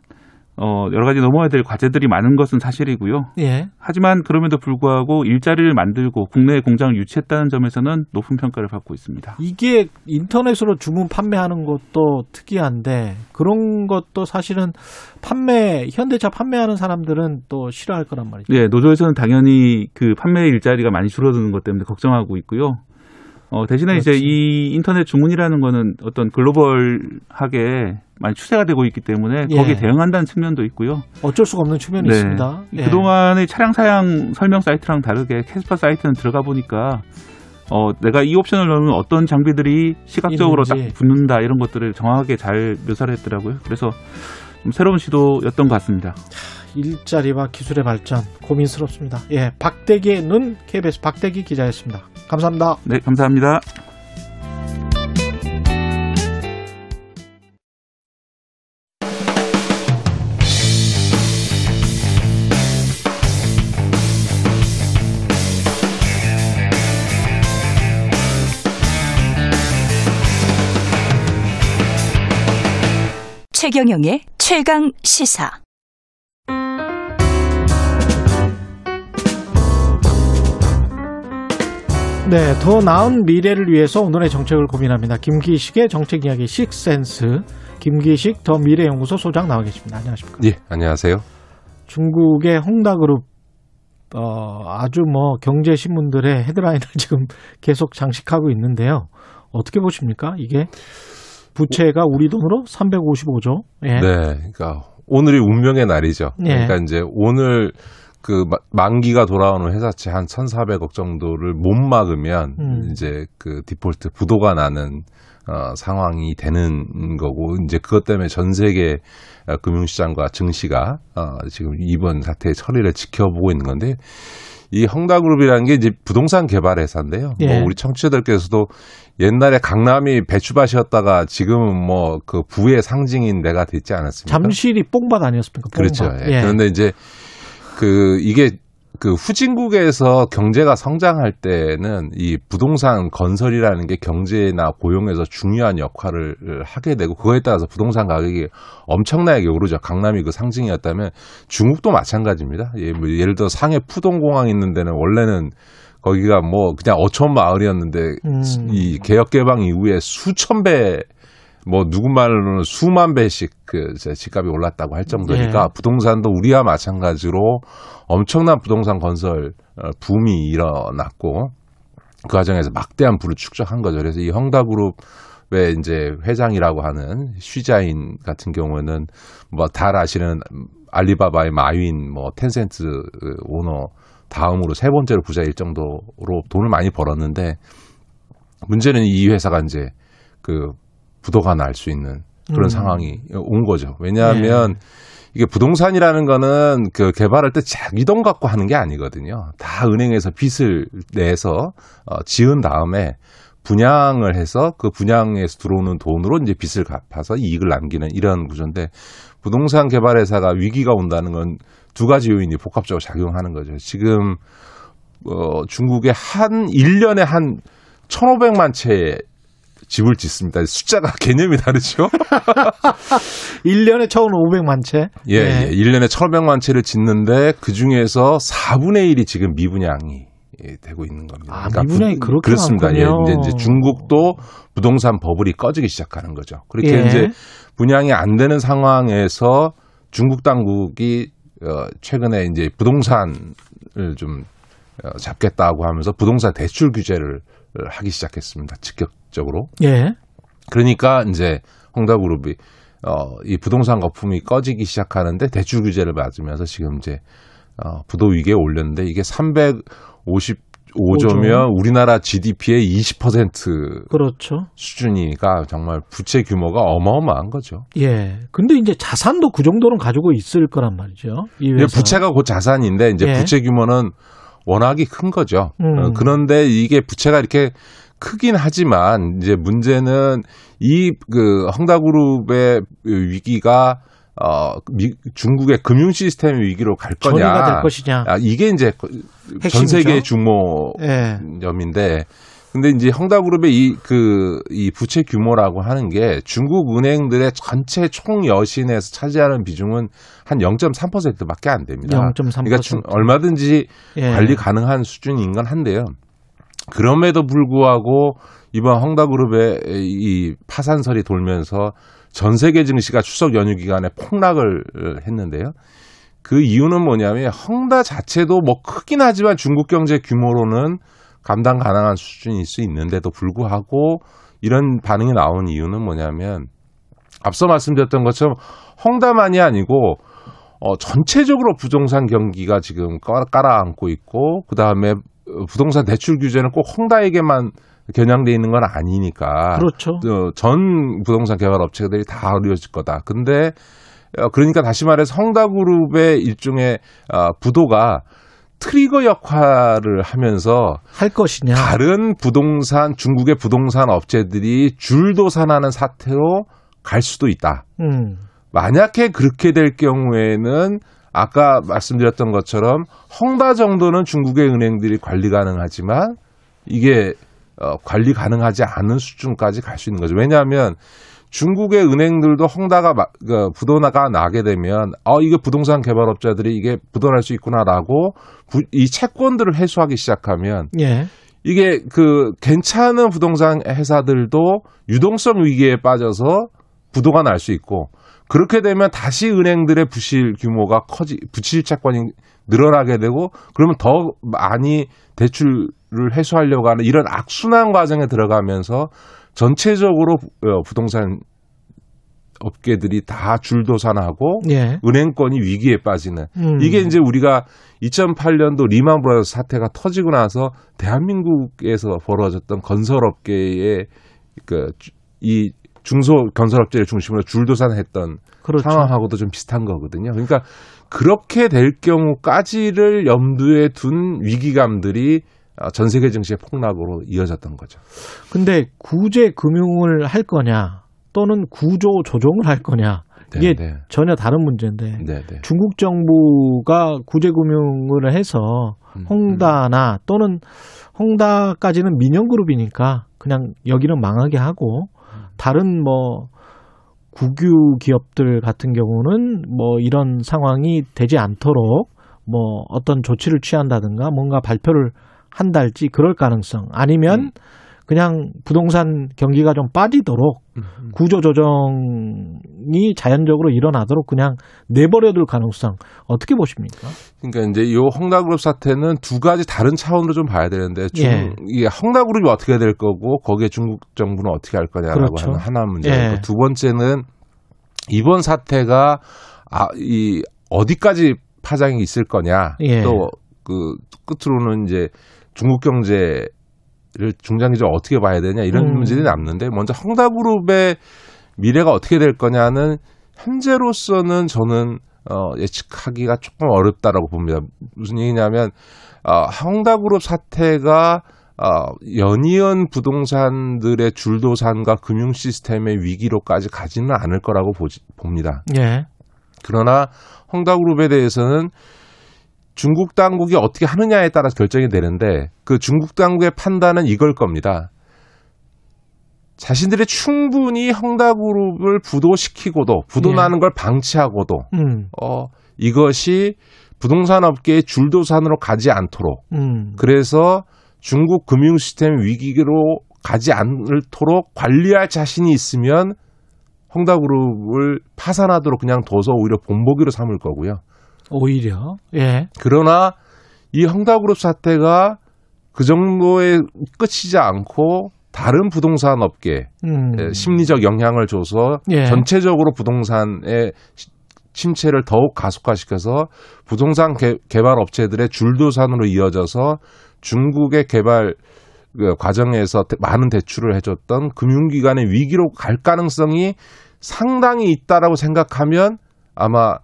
어, 여러 가지 넘어야 될 과제들이 많은 것은 사실이고요. 예. 하지만 그럼에도 불구하고 일자리를 만들고 국내에 공장을 유치했다는 점에서는 높은 평가를 받고 있습니다. 이게 인터넷으로 주문 판매하는 것도 특이한데 그런 것도 사실은 판매 현대차 판매하는 사람들은 또 싫어할 거란 말이죠. 예, 노조에서는 당연히 그 판매 일자리가 많이 줄어드는 것 때문에 걱정하고 있고요. 어, 대신에 이제 그렇지. 이 인터넷 주문이라는 거는 어떤 글로벌하게 많이 추세가 되고 있기 때문에 예. 거기에 대응한다는 측면도 있고요. 어쩔 수가 없는 측면이 네. 있습니다. 예. 그동안의 차량 사양 설명 사이트랑 다르게 캐스퍼 사이트는 들어가 보니까 어, 내가 이 옵션을 넣으면 어떤 장비들이 시각적으로 있는지. 딱 붙는다 이런 것들을 정확하게 잘 묘사를 했더라고요. 그래서 좀 새로운 시도였던 것 같습니다. 일자리와 기술의 발전 고민스럽습니다. 예, 박대기의 눈 KBS 박대기 기자였습니다. 감사합니다. 네, 감사합니다. 최경영의 최강 시사. 네, 더 나은 미래를 위해서 오늘의 정책을 고민합니다. 김기식의 정책 이야기 식센스 김기식 더 미래연구소 소장 나와 계십니다. 안녕하십니까? 예, 안녕하세요. 중국의 홍다그룹 어, 아주 뭐 경제 신문들의 헤드라인을 지금 계속 장식하고 있는데요. 어떻게 보십니까? 이게 부채가 우리 돈으로 355조. 예. 네, 그러니까 오늘이 운명의 날이죠. 예. 그러니까 이제 오늘 그 마- 만기가 돌아오는 회사채 한 1,400억 정도를 못 막으면 음. 이제 그 디폴트 부도가 나는 어, 상황이 되는 거고 이제 그것 때문에 전 세계 어, 금융시장과 증시가 어, 지금 이번 사태의 처리를 지켜보고 있는 건데 이 헝다그룹이라는 게 이제 부동산 개발 회사인데요. 예. 뭐 우리 청취자들께서도 옛날에 강남이 배추밭이었다가 지금은 뭐 그 부의 상징인 데가 됐지 않았습니까? 잠실이 뽕밭 아니었습니까? 뽕밭. 그렇죠. 예. 예. 그런데 이제 그 이게 그 후진국에서 경제가 성장할 때는 이 부동산 건설이라는 게 경제나 고용에서 중요한 역할을 하게 되고 그거에 따라서 부동산 가격이 엄청나게 오르죠. 강남이 그 상징이었다면 중국도 마찬가지입니다. 예, 뭐 예를 들어 상해 푸동공항 있는 데는 원래는 거기가 뭐 그냥 어촌 마을이었는데 음. 이 개혁 개방 이후에 수천 배 뭐 누구 말로는 수만 배씩 그 이제 집값이 올랐다고 할 정도니까 예. 부동산도 우리와 마찬가지로 엄청난 부동산 건설 어, 붐이 일어났고 그 과정에서 막대한 부를 축적한 거죠. 그래서 이 헝다그룹 왜 이제 회장이라고 하는 쉬자인 같은 경우는 뭐다 아시는 알리바바의 마윈 뭐 텐센트 오너 다음으로 세 번째로 부자일 정도로 돈을 많이 벌었는데 문제는 이 회사가 이제 그 부도가 날 수 있는 그런 음. 상황이 온 거죠. 왜냐하면 이게 부동산이라는 거는 그 개발할 때 자기 돈 갖고 하는 게 아니거든요. 다 은행에서 빚을 내서 어, 지은 다음에 분양을 해서 그 분양에서 들어오는 돈으로 이제 빚을 갚아서 이익을 남기는 이런 구조인데 부동산 개발 회사가 위기가 온다는 건 두 가지 요인이 복합적으로 작용하는 거죠. 지금 어 중국에 한 1년에 한 1,500만 채의 집을 짓습니다. 숫자가 개념이 다르죠? 1년에 1,500만 채. 예, 예. 1년에 1,500만 채를 짓는데 그 중에서 4분의 1이 지금 미분양이 예, 되고 있는 겁니다. 아, 미분양이 부- 그렇게 그렇습니다. 예, 많군요. 이제, 이제 중국도 부동산 버블이 꺼지기 시작하는 거죠. 그렇게 예. 이제 분양이 안 되는 상황에서 중국 당국이 어, 최근에 이제 부동산을 좀 어, 잡겠다고 하면서 부동산 대출 규제를 어, 하기 시작했습니다. 직격 적으로. 예. 그러니까 이제 홍다그룹이 어, 이 부동산 거품이 꺼지기 시작하는데 대출 규제를 맞으면서 지금 이제 어, 부도 위기에 올렸는데 이게 355조면 우리나라 GDP의 20% 그렇죠. 수준이니까 정말 부채 규모가 어마어마한 거죠. 예. 근데 이제 자산도 그 정도는 가지고 있을 거란 말이죠. 이 회사. 부채가 곧 자산인데 이제 예. 부채 규모는 워낙이 큰 거죠. 음. 어, 그런데 이게 부채가 이렇게 크긴 하지만 이제 문제는 이 그 헝다그룹의 위기가 어 미, 중국의 금융 시스템 위기로 갈 거냐? 전이가 될 것이냐. 아, 이게 이제 전 핵심이죠. 세계 주모 예. 점인데 근데 이제 헝다그룹의 이 그 이 부채 규모라고 하는 게 중국 은행들의 전체 총 여신에서 차지하는 비중은 한 0.3%밖에 안 됩니다. 0.3%. 그러니까 중- 얼마든지 예. 관리 가능한 수준인 건 한데요. 그럼에도 불구하고 이번 헝다그룹의 이 파산설이 돌면서 전 세계 증시가 추석 연휴 기간에 폭락을 했는데요. 그 이유는 뭐냐면 헝다 자체도 뭐 크긴 하지만 중국 경제 규모로는 감당 가능한 수준일 수 있는데도 불구하고 이런 반응이 나온 이유는 뭐냐면 앞서 말씀드렸던 것처럼 헝다만이 아니고 어, 전체적으로 부동산 경기가 지금 깔- 깔아앉고 있고 그 다음에 부동산 대출 규제는 꼭 헝다에게만 겨냥돼 있는 건 아니니까 그렇죠. 어, 전 부동산 개발 업체들이 다 어려워질 거다. 근데 어, 그러니까 다시 말해서 헝다그룹의 일종의 어, 부도가 트리거 역할을 하면서 할 것이냐. 다른 부동산 중국의 부동산 업체들이 줄도산하는 사태로 갈 수도 있다. 음. 만약에 그렇게 될 경우에는 아까 말씀드렸던 것처럼 헝다 정도는 중국의 은행들이 관리 가능하지만 이게 어, 관리 가능하지 않은 수준까지 갈 수 있는 거죠. 왜냐하면 중국의 은행들도 헝다가 마- 그 부도나가 나게 되면 어 이게 부동산 개발업자들이 이게 부도날 수 있구나라고 부- 이 채권들을 회수하기 시작하면 예. 이게 그 괜찮은 부동산 회사들도 유동성 위기에 빠져서 부도가 날 수 있고 그렇게 되면 다시 은행들의 부실 규모가 커지 부실 채권이 늘어나게 되고 그러면 더 많이 대출을 해소하려고 하는 이런 악순환 과정에 들어가면서 전체적으로 어, 부동산 업계들이 다 줄도산하고 예. 은행권이 위기에 빠지는 음. 이게 이제 우리가 2008년도 리만 브라더스 사태가 터지고 나서 대한민국에서 벌어졌던 건설업계의 그이 중소 건설업체를 중심으로 줄도산했던 그렇죠. 상황하고도 좀 비슷한 거거든요. 그러니까 그렇게 될 경우까지를 염두에 둔 위기감들이 어, 전 세계 증시의 폭락으로 이어졌던 거죠. 근데 구제 금융을 할 거냐 또는 구조 조정을 할 거냐 이게 네, 네. 전혀 다른 문제인데 네, 네. 중국 정부가 구제 금융을 해서 음, 홍다나 또는 홍다까지는 민영그룹이니까 그냥 여기는 망하게 하고 다른 뭐 국유 기업들 같은 경우는 뭐 이런 상황이 되지 않도록 뭐 어떤 조치를 취한다든가 뭔가 발표를 한달지 그럴 가능성. 아니면 그냥 부동산 경기가 좀 빠지도록 구조 조정 이 전쟁이 자연적으로 일어나도록 그냥 내버려둘 가능성 어떻게 보십니까? 그러니까 이제 이 헝다그룹 사태는 두 가지 다른 차원으로 좀 봐야 되는데 중, 예. 이게 헝다그룹이 어떻게 될 거고 거기에 중국 정부는 어떻게 할 거냐라고 그렇죠. 하는 하나 문제고 예. 두 번째는 이번 사태가 아, 이 어디까지 파장이 있을 거냐 예. 또그 끝으로는 이제 중국 경제를 중장기적으로 어떻게 봐야 되냐 이런 음. 문제들이 남는데 먼저 헝다그룹의 미래가 어떻게 될 거냐는 현재로서는 저는 어, 예측하기가 조금 어렵다라고 봅니다. 무슨 얘기냐면 어, 헝다그룹 사태가 어, 연이은 부동산들의 줄도산과 금융 시스템의 위기로까지 가지는 않을 거라고 보지, 봅니다. 예. 그러나 헝다그룹에 대해서는 중국 당국이 어떻게 하느냐에 따라서 결정이 되는데 그 중국 당국의 판단은 이걸 겁니다. 자신들이 충분히 헝다그룹을 부도시키고도 부도나는 걸 방치하고도 음. 어 이것이 부동산 업계의 줄도산으로 가지 않도록 음. 그래서 중국 금융 시스템 위기로 가지 않도록 관리할 자신이 있으면 헝다그룹을 파산하도록 그냥 둬서 오히려 본보기로 삼을 거고요. 오히려 예. 그러나 이 헝다그룹 사태가 그 정도의 끝이지 않고 다른 부동산 업계 음. 에 심리적 영향을 줘서 예. 전체적으로 부동산의 시- 침체를 더욱 가속화시켜서 부동산 개, 발 업체들의 줄도산으로 이어져서 중국의 개발 그 과정에서 대- 많은 대출을 해줬던 금융기관의 위기로 갈 가능성이 상당히 있다라고 생각하면 아마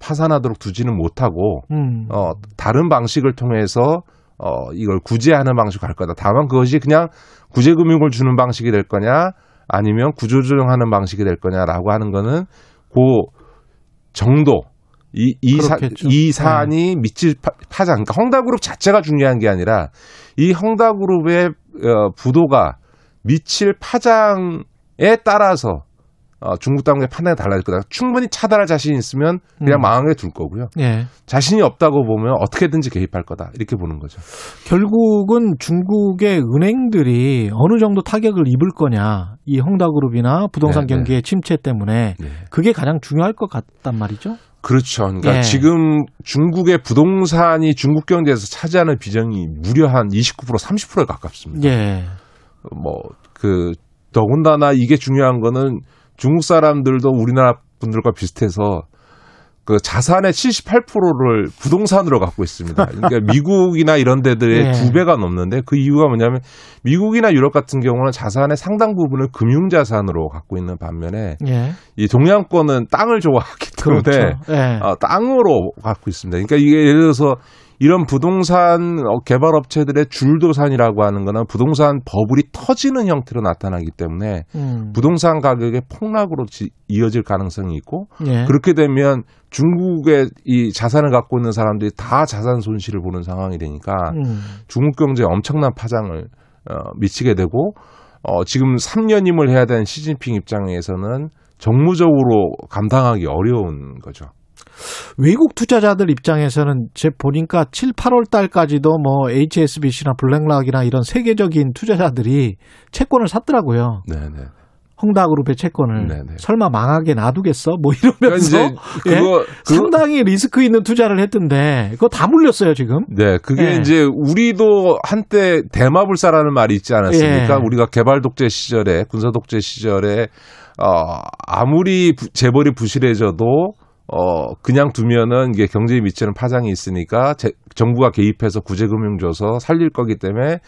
파산하도록 두지는 못하고 음. 어, 다른 방식을 통해서 어, 이걸 구제하는 방식으로 갈 거다. 다만 그것이 그냥 구제금융을 주는 방식이 될 거냐 아니면 구조조정하는 방식이 될 거냐라고 하는 거는 그 정도 이, 이, 사. 이 사안이 미칠 파- 파장, 그러니까 헝다그룹 자체가 중요한 게 아니라 이 헝다그룹의 어, 부도가 미칠 파장에 따라서 어, 중국 당국의 판단이 달라질 거다. 충분히 차단할 자신이 있으면 그냥 음. 망하게 둘 거고요. 예. 자신이 없다고 보면 어떻게든지 개입할 거다. 이렇게 보는 거죠. 결국은 중국의 은행들이 어느 정도 타격을 입을 거냐 이 헝다그룹이나 부동산 네, 네. 경기의 침체 때문에 네. 그게 가장 중요할 것 같단 말이죠. 그렇죠. 그러니까 예. 지금 중국의 부동산이 중국 경제에서 차지하는 비중이 무려 한 29% 30%에 가깝습니다. 예. 뭐그 더군다나 이게 중요한 거는 중국 사람들도 우리나라 분들과 비슷해서 그 자산의 78%를 부동산으로 갖고 있습니다. 그러니까 미국이나 이런 데들의 예. 두 배가 넘는데 그 이유가 뭐냐면 미국이나 유럽 같은 경우는 자산의 상당 부분을 금융 자산으로 갖고 있는 반면에 예. 이 동양권은 땅을 좋아하기 때문에 그렇죠. 예. 어, 땅으로 갖고 있습니다. 그러니까 이게 예를 들어서 이런 부동산 어, 개발 업체들의 줄도산이라고 하는 거는 부동산 버블이 터지는 형태로 나타나기 때문에 음. 부동산 가격의 폭락으로 지- 이어질 가능성이 있고 예. 그렇게 되면 중국의 이 자산을 갖고 있는 사람들이 다 자산 손실을 보는 상황이 되니까 음. 중국 경제에 엄청난 파장을 어, 미치게 되고 어, 지금 3년임을 해야 되는 시진핑 입장에서는 정무적으로 감당하기 어려운 거죠. 외국 투자자들 입장에서는 제 보니까 7, 8월 달까지도 뭐 HSBC나 블랙락이나 이런 세계적인 투자자들이 채권을 샀더라고요. 네네. 헝다그룹의 채권을 네네. 설마 망하게 놔두겠어? 뭐 그러니까 이러면서 이제 예? 그거, 그거 상당히 리스크 있는 투자를 했던데 그거 다 물렸어요 지금. 네, 그게 예. 이제 우리도 한때 대마불사라는 말이 있지 않았습니까? 예. 우리가 개발 독재 시절에 군사 독재 시절에 어 아무리 부- 재벌이 부실해져도 어 그냥 두면은 이게 경제에 미치는 파장이 있으니까 제- 정부가 개입해서 구제금융 줘서 살릴 거기 때문에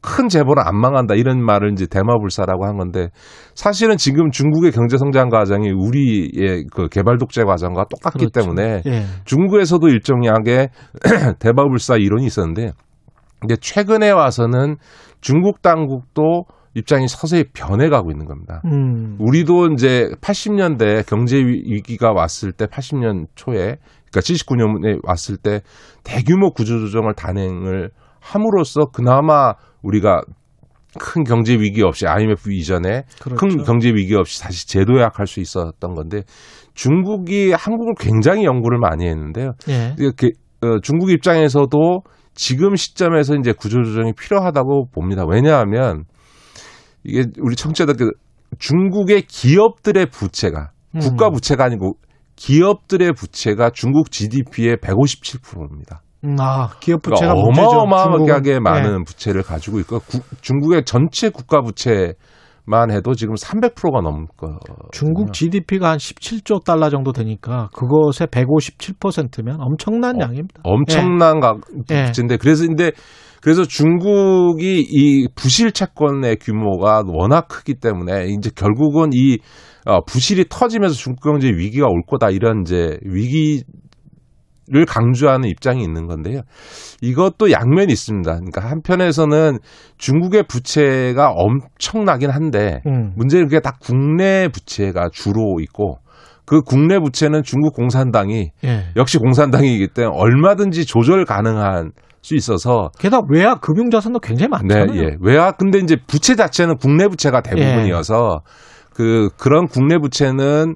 큰 재벌은 안 망한다 이런 말을 이제 대마불사라고 한 건데 사실은 지금 중국의 경제 성장 과정이 우리의 그 개발 독재 과정과 똑같기 그렇죠. 때문에 예. 중국에서도 일정하게 대마불사 이론이 있었는데 근데 최근에 와서는 중국 당국도 입장이 서서히 변해가고 있는 겁니다. 음. 우리도 이제 80년대 경제 위- 위기가 왔을 때 80년 초에 그러니까 79년에 왔을 때 대규모 구조조정을 단행을 함으로써 그나마 우리가 큰 경제 위기 없이 IMF 이전에 그렇죠. 큰 경제 위기 없이 다시 재도약할 수 있었던 건데 중국이 한국을 굉장히 연구를 많이 했는데요. 예. 이렇게 어, 중국 입장에서도 지금 시점에서 이제 구조조정이 필요하다고 봅니다. 왜냐하면 이게 우리 청취자들 그 중국의 기업들의 부채가 음. 국가 부채가 아니고 기업들의 부채가 중국 GDP의 157%입니다. 음, 아, 기업 부채가 그러니까. 어마어마하게 중국은. 많은 네. 부채를 가지고 있고 구- 중국의 전체 국가 부채 만 해도 지금 300%가 넘거. 중국 GDP가 한 17조 달러 정도 되니까 그것의 157%면 엄청난 양입니다. 엄청난 가 예. 부채인데 그래서 근데 그래서 중국이 이 부실 채권의 규모가 워낙 크기 때문에 이제 결국은 이 어, 부실이 터지면서 중국 경제 위기가 올 거다 이런 이제 위기 를 강조하는 입장이 있는 건데요. 이것도 양면이 있습니다. 그러니까 한편에서는 중국의 부채가 엄청나긴 한데 음. 문제는 그게 다 국내 부채가 주로 있고 그 국내 부채는 중국 공산당이 예. 역시 공산당이기 때문에 얼마든지 조절 가능한 수 있어서 게다가 외화 금융 자산도 굉장히 네, 많잖아요. 예. 외화 근데 이제 부채 자체는 국내 부채가 대부분이어서 그 그런 국내 부채는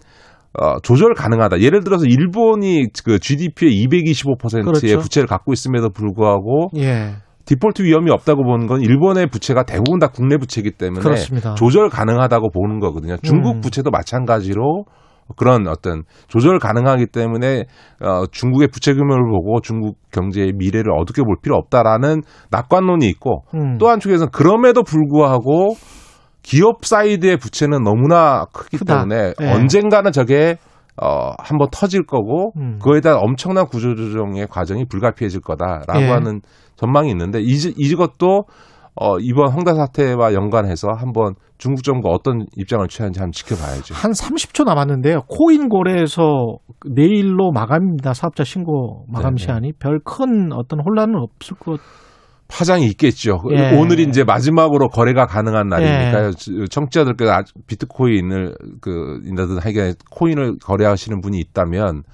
어, 조절 가능하다. 예를 들어서 일본이 그 GDP의 225%의 그렇죠. 부채를 갖고 있음에도 불구하고 예. 디폴트 위험이 없다고 보는 건 일본의 부채가 대부분 다 국내 부채이기 때문에 그렇습니다. 조절 가능하다고 보는 거거든요. 중국 음. 부채도 마찬가지로 그런 어떤 조절 가능하기 때문에 어, 중국의 부채 규모를 보고 중국 경제의 미래를 어둡게 볼 필요 없다라는 낙관론이 있고 음. 또 한쪽에서는 그럼에도 불구하고 기업 사이드의 부채는 너무나 크기 크다. 때문에 예. 언젠가는 저게 어, 한번 터질 거고 음. 그거에 대한 엄청난 구조조정의 과정이 불가피해질 거다라고 예. 하는 전망이 있는데 이, 이것도 어, 이번 홍다 사태와 연관해서 한번 중국 정부가 어떤 입장을 취하는지 한번 지켜봐야죠. 한 30초 남았는데요. 코인 거래에서 내일로 마감입니다. 사업자 신고 마감 네네. 시한이 별 큰 어떤 혼란은 없을 것. 파장이 있겠죠. 예. 오늘이 이제 마지막으로 거래가 가능한 날이니까요. 청취자들께서 아주 비트코인을 그 인다든 하여간 코인을 거래하시는 분이 있다면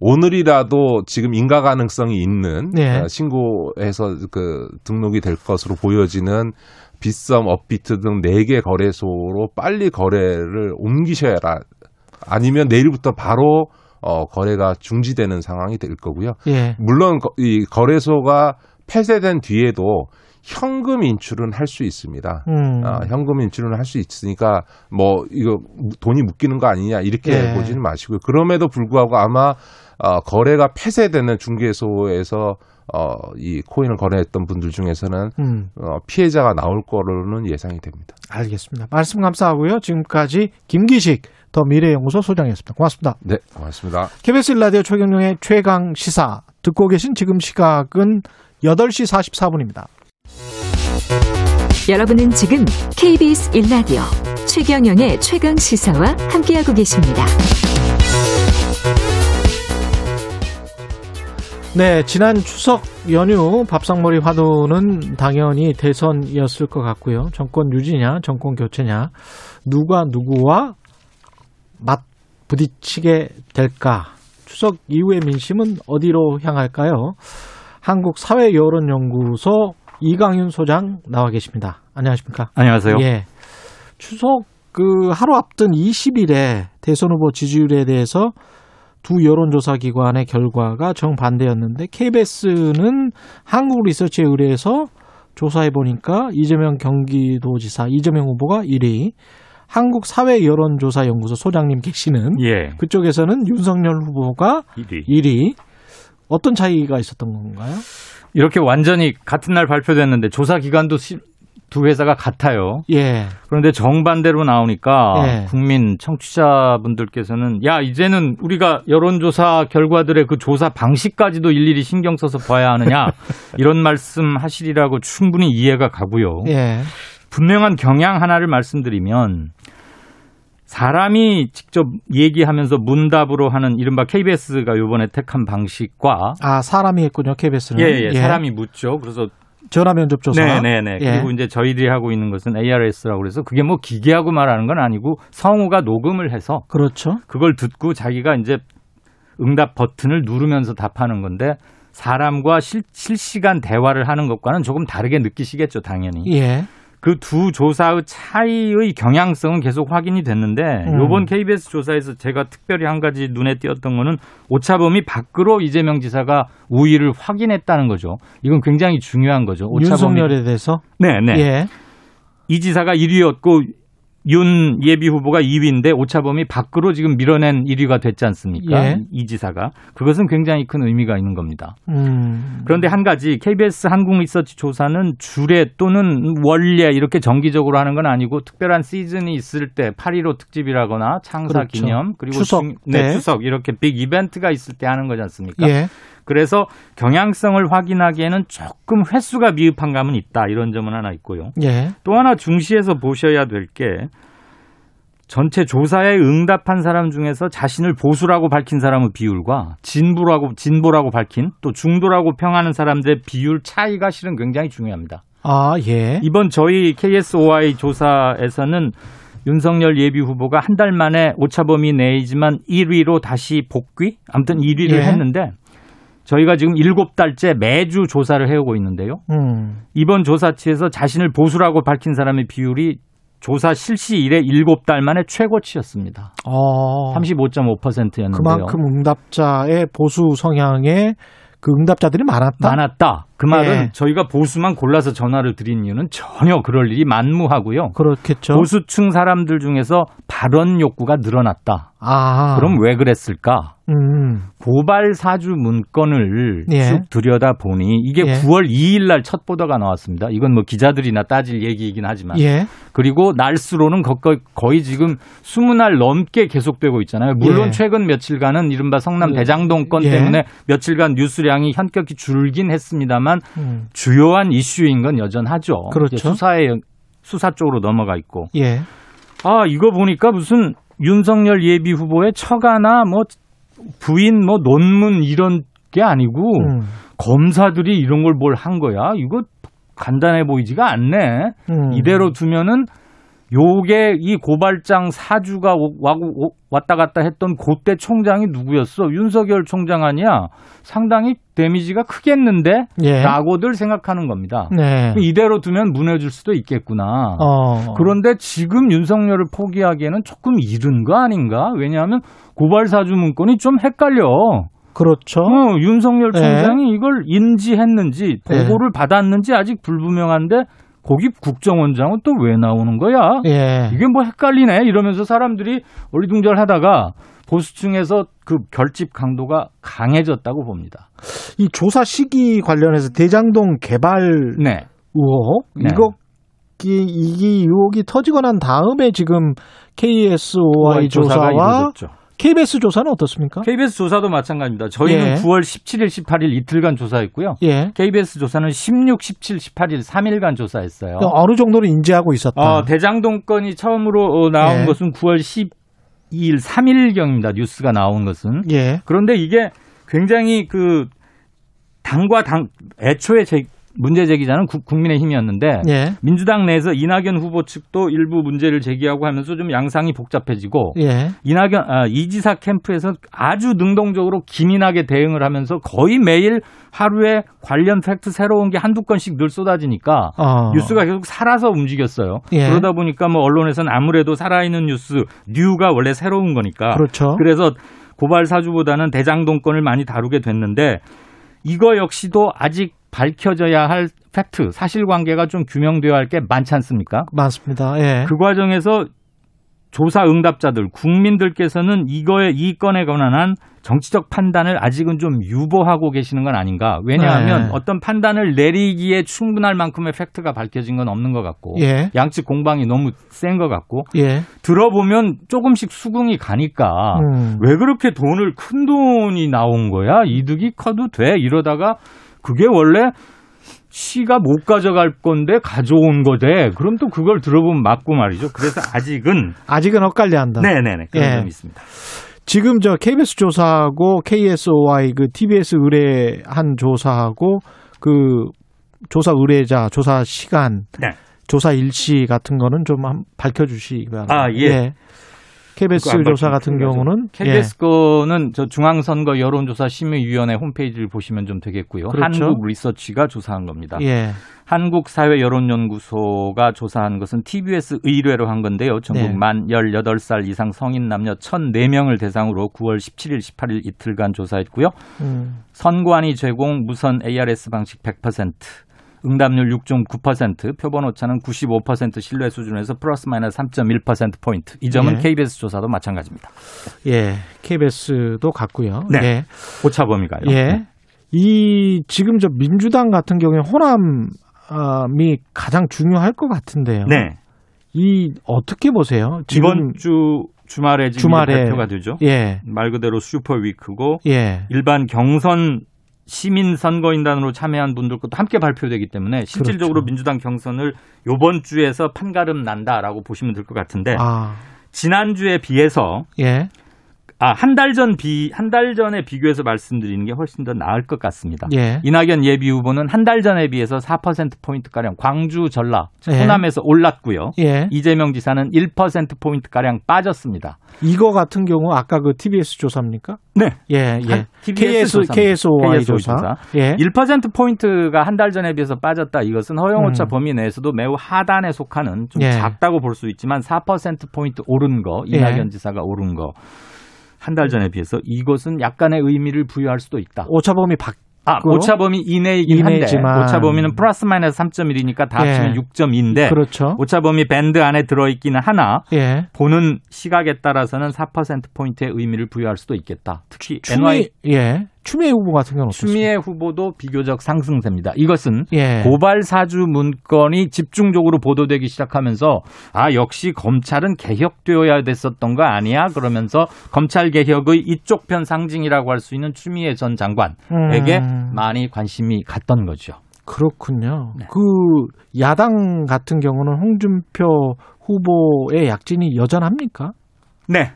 오늘이라도 지금 인가 가능성이 있는 네. 어, 신고해서 그 등록이 될 것으로 보여지는 빗썸, 업비트 등 네 개 거래소로 빨리 거래를 옮기셔야 아니면 내일부터 바로 어, 거래가 중지되는 상황이 될 거고요. 예. 물론 거- 이 거래소가 폐쇄된 뒤에도 현금 인출은 할 수 있습니다. 음. 아, 현금 인출은 할 수 있으니까 뭐 이거 돈이 묶이는 거 아니냐 이렇게 예. 보지는 마시고요. 그럼에도 불구하고 아마 어, 거래가 폐쇄되는 중개소에서 어, 이 코인을 거래했던 분들 중에서는 음. 어, 피해자가 나올 거로는 예상이 됩니다. 알겠습니다. 말씀 감사하고요. 지금까지 김기식 더 미래연구소 소장이었습니다. 고맙습니다. 네, 고맙습니다. KBS 일라디오 최경영의 최강 시사 듣고 계신 지금 시각은 8시 44분입니다. 여러분은 지금 KBS 1라디오 최경영의 최강 시사와 함께하고 계십니다. 네, 지난 추석 연휴 밥상머리 화두는 당연히 대선이었을 것 같고요. 정권 유지냐, 정권 교체냐, 누가 누구와 맞 부딪히게 될까? 추석 이후의 민심은 어디로 향할까요? 한국 사회 여론 연구소 이강윤 소장 나와 계십니다. 안녕하십니까? 안녕하세요. 예. 추석 그 하루 앞둔 20일에 대선 후보 지지율에 대해서 두 여론조사 기관의 결과가 정반대였는데 KBS는 한국 리서치에 의뢰해서 조사해 보니까 이재명 경기도지사 이재명 후보가 1위, 한국 사회 여론조사 연구소 소장님 계시는 예. 그쪽에서는 윤석열 후보가 1위. 1위. 어떤 차이가 있었던 건가요? 이렇게 완전히 같은 날 발표됐는데 조사 기관도 시- 두 회사가 같아요. 예. 그런데 정반대로 나오니까 예. 국민 청취자분들께서는 야 이제는 우리가 여론조사 결과들의 그 조사 방식까지도 일일이 신경 써서 봐야 하느냐 이런 말씀하시리라고 충분히 이해가 가고요. 예. 분명한 경향 하나를 말씀드리면 사람이 직접 얘기하면서 문답으로 하는 이른바 KBS가 이번에 택한 방식과 아, 사람이 했군요, KBS는. 예, 예, 사람이 묻죠. 그래서 전화 면접 조사. 네네네. 예. 그리고 이제 저희들이 하고 있는 것은 ARS라고 그래서 그게 뭐 기계하고 말하는 건 아니고 성우가 녹음을 해서 그렇죠. 그걸 듣고 자기가 이제 응답 버튼을 누르면서 답하는 건데 사람과 실, 실시간 대화를 하는 것과는 조금 다르게 느끼시겠죠, 당연히. 예. 그 두 조사의 차이의 경향성은 계속 확인이 됐는데 음. 이번 KBS 조사에서 제가 특별히 한 가지 눈에 띄었던 거는 오차범위 밖으로 이재명 지사가 우위를 확인했다는 거죠. 이건 굉장히 중요한 거죠. 오차범위 윤석열에 대해서. 네, 네. 예. 이 지사가 1위였고 윤 예비 후보가 2위인데 오차범위 밖으로 지금 밀어낸 1위가 됐지 않습니까? 예. 이 지사가 그것은 굉장히 큰 의미가 있는 겁니다. 음. 그런데 한 가지 KBS 한국 리서치 조사는 주례 또는 원례 이렇게 정기적으로 하는 건 아니고 특별한 시즌이 있을 때 8.15 특집이라거나 창사 그렇죠. 기념 그리고 추석 중- 네, 때. 추석 이렇게 빅 이벤트가 있을 때 하는 거지 않습니까? 예. 그래서 경향성을 확인하기에는 조금 횟수가 미흡한 감은 있다 이런 점은 하나 있고요. 예. 또 하나 중시해서 보셔야 될 게 전체 조사에 응답한 사람 중에서 자신을 보수라고 밝힌 사람의 비율과 진보라고 진보라고 밝힌 또 중도라고 평하는 사람들의 비율 차이가 실은 굉장히 중요합니다. 아, 예. 이번 저희 KSOI 조사에서는 윤석열 예비 후보가 한 달 만에 오차범위 내이지만 1위로 다시 복귀? 아무튼 1위를 예. 했는데 저희가 지금 7달째 매주 조사를 해오고 있는데요. 음. 이번 조사치에서 자신을 보수라고 밝힌 사람의 비율이 조사 실시 이래 7달 만에 최고치였습니다. 어. 35.5%였는데요. 그만큼 응답자의 보수 성향의 그 응답자들이 많았다. 많았다. 그 말은 예. 저희가 보수만 골라서 전화를 드린 이유는 전혀 그럴 일이 만무하고요. 그렇겠죠. 보수층 사람들 중에서 발언 욕구가 늘어났다. 아. 그럼 왜 그랬을까? 음. 고발 사주 문건을 예. 쭉 들여다 보니 이게 예. 9월 2일 날 첫 보도가 나왔습니다. 이건 뭐 기자들이나 따질 얘기이긴 하지만. 예. 그리고 날수로는 거- 거의 지금 20날 넘게 계속되고 있잖아요. 물론 예. 최근 며칠간은 이른바 성남 예. 대장동 건 예. 때문에 며칠간 뉴스량이 현격히 줄긴 했습니다만 음. 주요한 이슈인 건 여전하죠. 그렇죠. 수사에 수사 쪽으로 넘어가 있고. 예. 아, 이거 보니까 무슨 윤석열 예비 후보의 처가나 뭐 부인 뭐 논문 이런 게 아니고 음. 검사들이 이런 걸 뭘 한 거야. 이거 간단해 보이지가 않네. 음. 이대로 두면은 요게 이 고발장 사주가 오- 와고 오- 왔다 갔다 했던 그때 총장이 누구였어? 윤석열 총장 아니야? 상당히 데미지가 크겠는데? 예. 라고들 생각하는 겁니다. 네. 이대로 두면 무너질 수도 있겠구나. 어. 그런데 지금 윤석열을 포기하기에는 조금 이른 거 아닌가? 왜냐하면 고발 사주 문건이 좀 헷갈려. 그렇죠. 어, 윤석열 네. 총장이 이걸 인지했는지 네. 보고를 받았는지 아직 불분명한데 거기 국정원장은 또 왜 나오는 거야? 예. 이게 뭐 헷갈리네 이러면서 사람들이 어리둥절하다가 보수층에서 그 결집 강도가 강해졌다고 봅니다. 이 조사 시기 관련해서 대장동 개발 네. 의혹 네. 이거 이, 이 의혹이 터지고 난 다음에 지금 KSOI 조사가 조사와 이루어졌죠. KBS 조사는 어떻습니까? KBS 조사도 마찬가지입니다. 저희는 예. 9월 17일, 18일 이틀간 조사했고요. 예. KBS 조사는 16, 17, 18일 3일간 조사했어요. 어느 정도로 인지하고 있었다. 어, 대장동 건이 처음으로 어, 나온 예. 것은 9월 12일, 3일경입니다. 뉴스가 나온 것은. 예. 그런데 이게 굉장히 그 당과 당 애초에 제, 문제 제기자는 국- 국민의힘이었는데 예. 민주당 내에서 이낙연 후보 측도 일부 문제를 제기하고 하면서 좀 양상이 복잡해지고 예. 이낙연 아, 이지사 캠프에서 아주 능동적으로 기민하게 대응을 하면서 거의 매일 하루에 관련 팩트 새로운 게 한두 건씩 늘 쏟아지니까 어. 뉴스가 계속 살아서 움직였어요. 예. 그러다 보니까 뭐 언론에서는 아무래도 살아있는 뉴스 new가 원래 새로운 거니까 그렇죠. 그래서 고발 사주보다는 대장동 건을 많이 다루게 됐는데 이거 역시도 아직 밝혀져야 할 팩트, 사실관계가 좀 규명되어야 할 게 많지 않습니까? 맞습니다. 예. 그 과정에서 조사 응답자들, 국민들께서는 이거에 이 건에 관한 정치적 판단을 아직은 좀 유보하고 계시는 건 아닌가. 왜냐하면 네. 어떤 판단을 내리기에 충분할 만큼의 팩트가 밝혀진 건 없는 것 같고 예. 양측 공방이 너무 센 것 같고 예. 들어보면 조금씩 수긍이 가니까 음. 왜 그렇게 돈을 큰 돈이 나온 거야? 이득이 커도 돼? 이러다가 그게 원래 시가 못 가져갈 건데 가져온 거대. 그럼 또 그걸 들어보면 맞고 말이죠. 그래서 아직은 아직은 엇갈려 한다. 네 네 네 그런 예. 점이 있습니다. 지금 저 KBS 조사하고 KSOI 그 TBS 의뢰한 조사하고 그 조사 의뢰자 조사 시간 네. 조사 일시 같은 거는 좀 한- 밝혀 주시기 바랍니다. 아, 예. KBS 조사 같은. 경우는 KBS 거는 저 중앙선거 여론조사 심의위원회 홈페이지를 보시면 좀 되겠고요. 그렇죠. 한국 리서치가 조사한 겁니다. 예, 예. 한국 사회 여론연구소가 조사한 것은 TBS 의뢰로 한 건데요. 전국 네. 만 18살 이상 성인 남녀 1,004명을 대상으로 9월 17일, 18일 이틀간 조사했고요. 음, 선관위 제공 무선 ARS 방식 100%, 응답률 6.9%, 표본 오차는 95% 신뢰 수준에서 플러스 마이너스 3.1% 포인트. 이 점은 예. KBS 조사도 마찬가지입니다. 예, KBS도 같고요. 네. 예. 오차 범위가요. 예. 네. 이 지금 저 민주당 같은 경우에 호남이 가장 중요할 것 같은데요. 네. 이 어떻게 보세요? 지금 이번 주 주말에 지금 주말에 발표가 되죠. 예. 말 그대로 슈퍼 위크고 예. 일반 경선 시민 선거인단으로 참여한 분들 것도 함께 발표되기 때문에 실질적으로 그렇죠. 민주당 경선을 요번 주에서 판가름 난다라고 보시면 될 것 같은데 아, 지난주에 비해서 예. 아, 한 달 전 비, 한 달 전에 비교해서 말씀드리는 게 훨씬 더 나을 것 같습니다. 예. 이낙연 예비 후보는 한 달 전에 비해서 4%포인트가량 광주, 전라, 예. 호남에서 올랐고요. 예. 이재명 지사는 1%포인트가량 빠졌습니다. 이거 같은 경우 아까 그 TBS 조사입니까? 네. 예, 예. 한- TBS KS. KSOI 조사. 조사. 예. 1%포인트가 한 달 전에 비해서 빠졌다. 이것은 허용오차 음. 범위 내에서도 매우 하단에 속하는 좀 예. 작다고 볼 수 있지만 4%포인트 오른 거, 예. 이낙연 지사가 오른 거. 한 달 전에 비해서 이것은 약간의 의미를 부여할 수도 있다. 오차범위 밖 아, 오차 범위 이내이긴 한데 이내지만. 오차 범위는 플러스 마이너스 3.1이니까 다 예. 합치면 6.2인데 그렇죠. 오차 범위 밴드 안에 들어 있기는 하나 예. 보는 시각에 따라서는 4% 포인트의 의미를 부여할 수도 있겠다. 특히 NY 추미 예. 추미애 후보 같은 경우는 어떻습니까? 추미애 후보도 비교적 상승세입니다. 이것은 예. 고발 사주 문건이 집중적으로 보도되기 시작하면서 아 역시 검찰은 개혁되어야 됐었던 거 아니야? 그러면서 검찰 개혁의 이쪽 편 상징이라고 할 수 있는 추미애 전 장관에게 음. 많이 관심이 갔던 거죠. 그렇군요. 네. 그 야당 같은 경우는 홍준표 후보의 약진이 여전합니까? 네.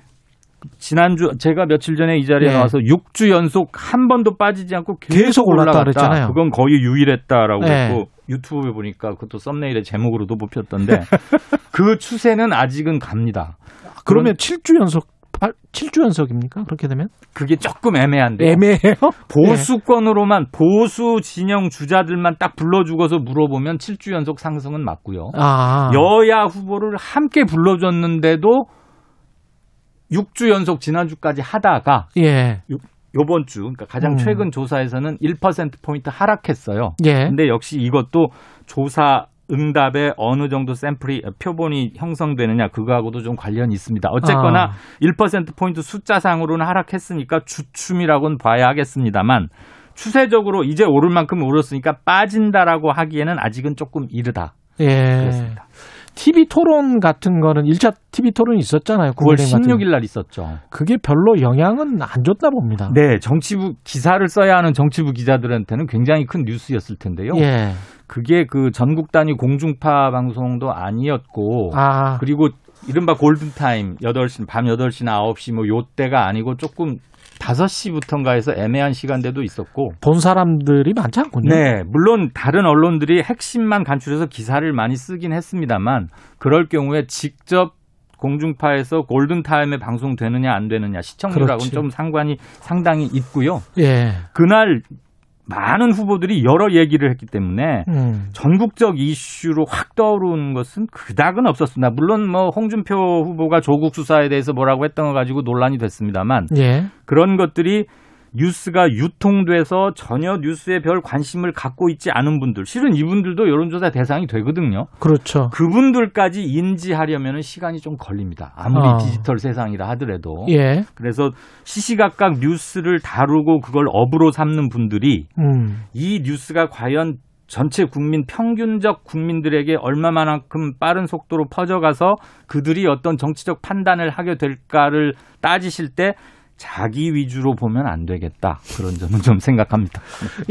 지난주 제가 며칠 전에 이 자리에 네. 나와서 6주 연속 한 번도 빠지지 않고 계속, 계속 올랐다. 그랬잖아요. 그건 거의 유일했다라고 네. 했고 유튜브에 보니까 그것도 썸네일의 제목으로도 뽑혔던데 그 추세는 아직은 갑니다. 그러면 7주 연속 8, 7주 연속입니까? 그렇게 되면? 그게 조금 애매한데 애매해요? 보수권으로만 보수 진영 주자들만 딱 불러주고서 물어보면 7주 연속 상승은 맞고요. 아. 여야 후보를 함께 불러줬는데도 6주 연속 지난주까지 하다가 예. 요번 주, 그러니까 가장 음. 최근 조사에서는 1%포인트 하락했어요. 예. 근데 역시 이것도 조사 응답에 어느 정도 샘플이, 표본이 형성되느냐, 그거하고도 좀 관련이 있습니다. 어쨌거나 아. 1%포인트 숫자상으로는 하락했으니까 주춤이라고는 봐야 하겠습니다만, 추세적으로 이제 오를 만큼 오르었으니까 빠진다라고 하기에는 아직은 조금 이르다. 예. 그렇습니다. TV 토론 같은 거는 1차 TV 토론이 있었잖아요. 9월 국민의힘 같은 16일 날 있었죠. 그게 별로 영향은 안 줬나 봅니다. 네, 정치부 기사를 써야 하는 정치부 기자들한테는 굉장히 큰 뉴스였을 텐데요. 예. 그게 그 전국 단위 공중파 방송도 아니었고 아. 그리고 이른바 골든타임 8시 밤 8시나 9시 뭐 요때가 아니고 조금 5시부터인가 해서 애매한 시간대도 있었고 본 사람들이 많지 않군요. 네, 물론 다른 언론들이 핵심만 간추려서 기사를 많이 쓰긴 했습니다만 그럴 경우에 직접 공중파에서 골든타임에 방송되느냐 안 되느냐 시청률하고는 그렇지. 좀 상관이 상당히 있고요. 예. 그날 많은 후보들이 여러 얘기를 했기 때문에 음. 전국적 이슈로 확 떠오르는 것은 그닥은 없었습니다. 물론 뭐 홍준표 후보가 조국 수사에 대해서 뭐라고 했던 거 가지고 논란이 됐습니다만 예. 그런 것들이 뉴스가 유통돼서 전혀 뉴스에 별 관심을 갖고 있지 않은 분들, 실은 이분들도 여론조사 대상이 되거든요. 그렇죠. 그분들까지 인지하려면 시간이 좀 걸립니다. 아무리 아. 디지털 세상이라 하더라도. 예. 그래서 시시각각 뉴스를 다루고 그걸 업으로 삼는 분들이 음. 이 뉴스가 과연 전체 국민 평균적 국민들에게 얼마만큼 빠른 속도로 퍼져가서 그들이 어떤 정치적 판단을 하게 될까를 따지실 때 자기 위주로 보면 안 되겠다 그런 점은 좀 생각합니다.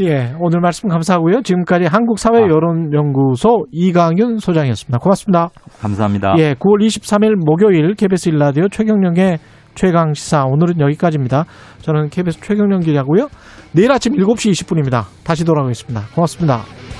예. 오늘 말씀 감사하고요. 지금까지 아. 한국사회여론연구소 이강윤 소장이었습니다. 고맙습니다. 감사합니다. 예. 9월 23일 목요일 KBS 일라디오 최경령의 최강 시사 오늘은 여기까지입니다. 저는 KBS 최경령 기자고요. 내일 아침 7시 20분입니다. 다시 돌아오겠습니다. 고맙습니다.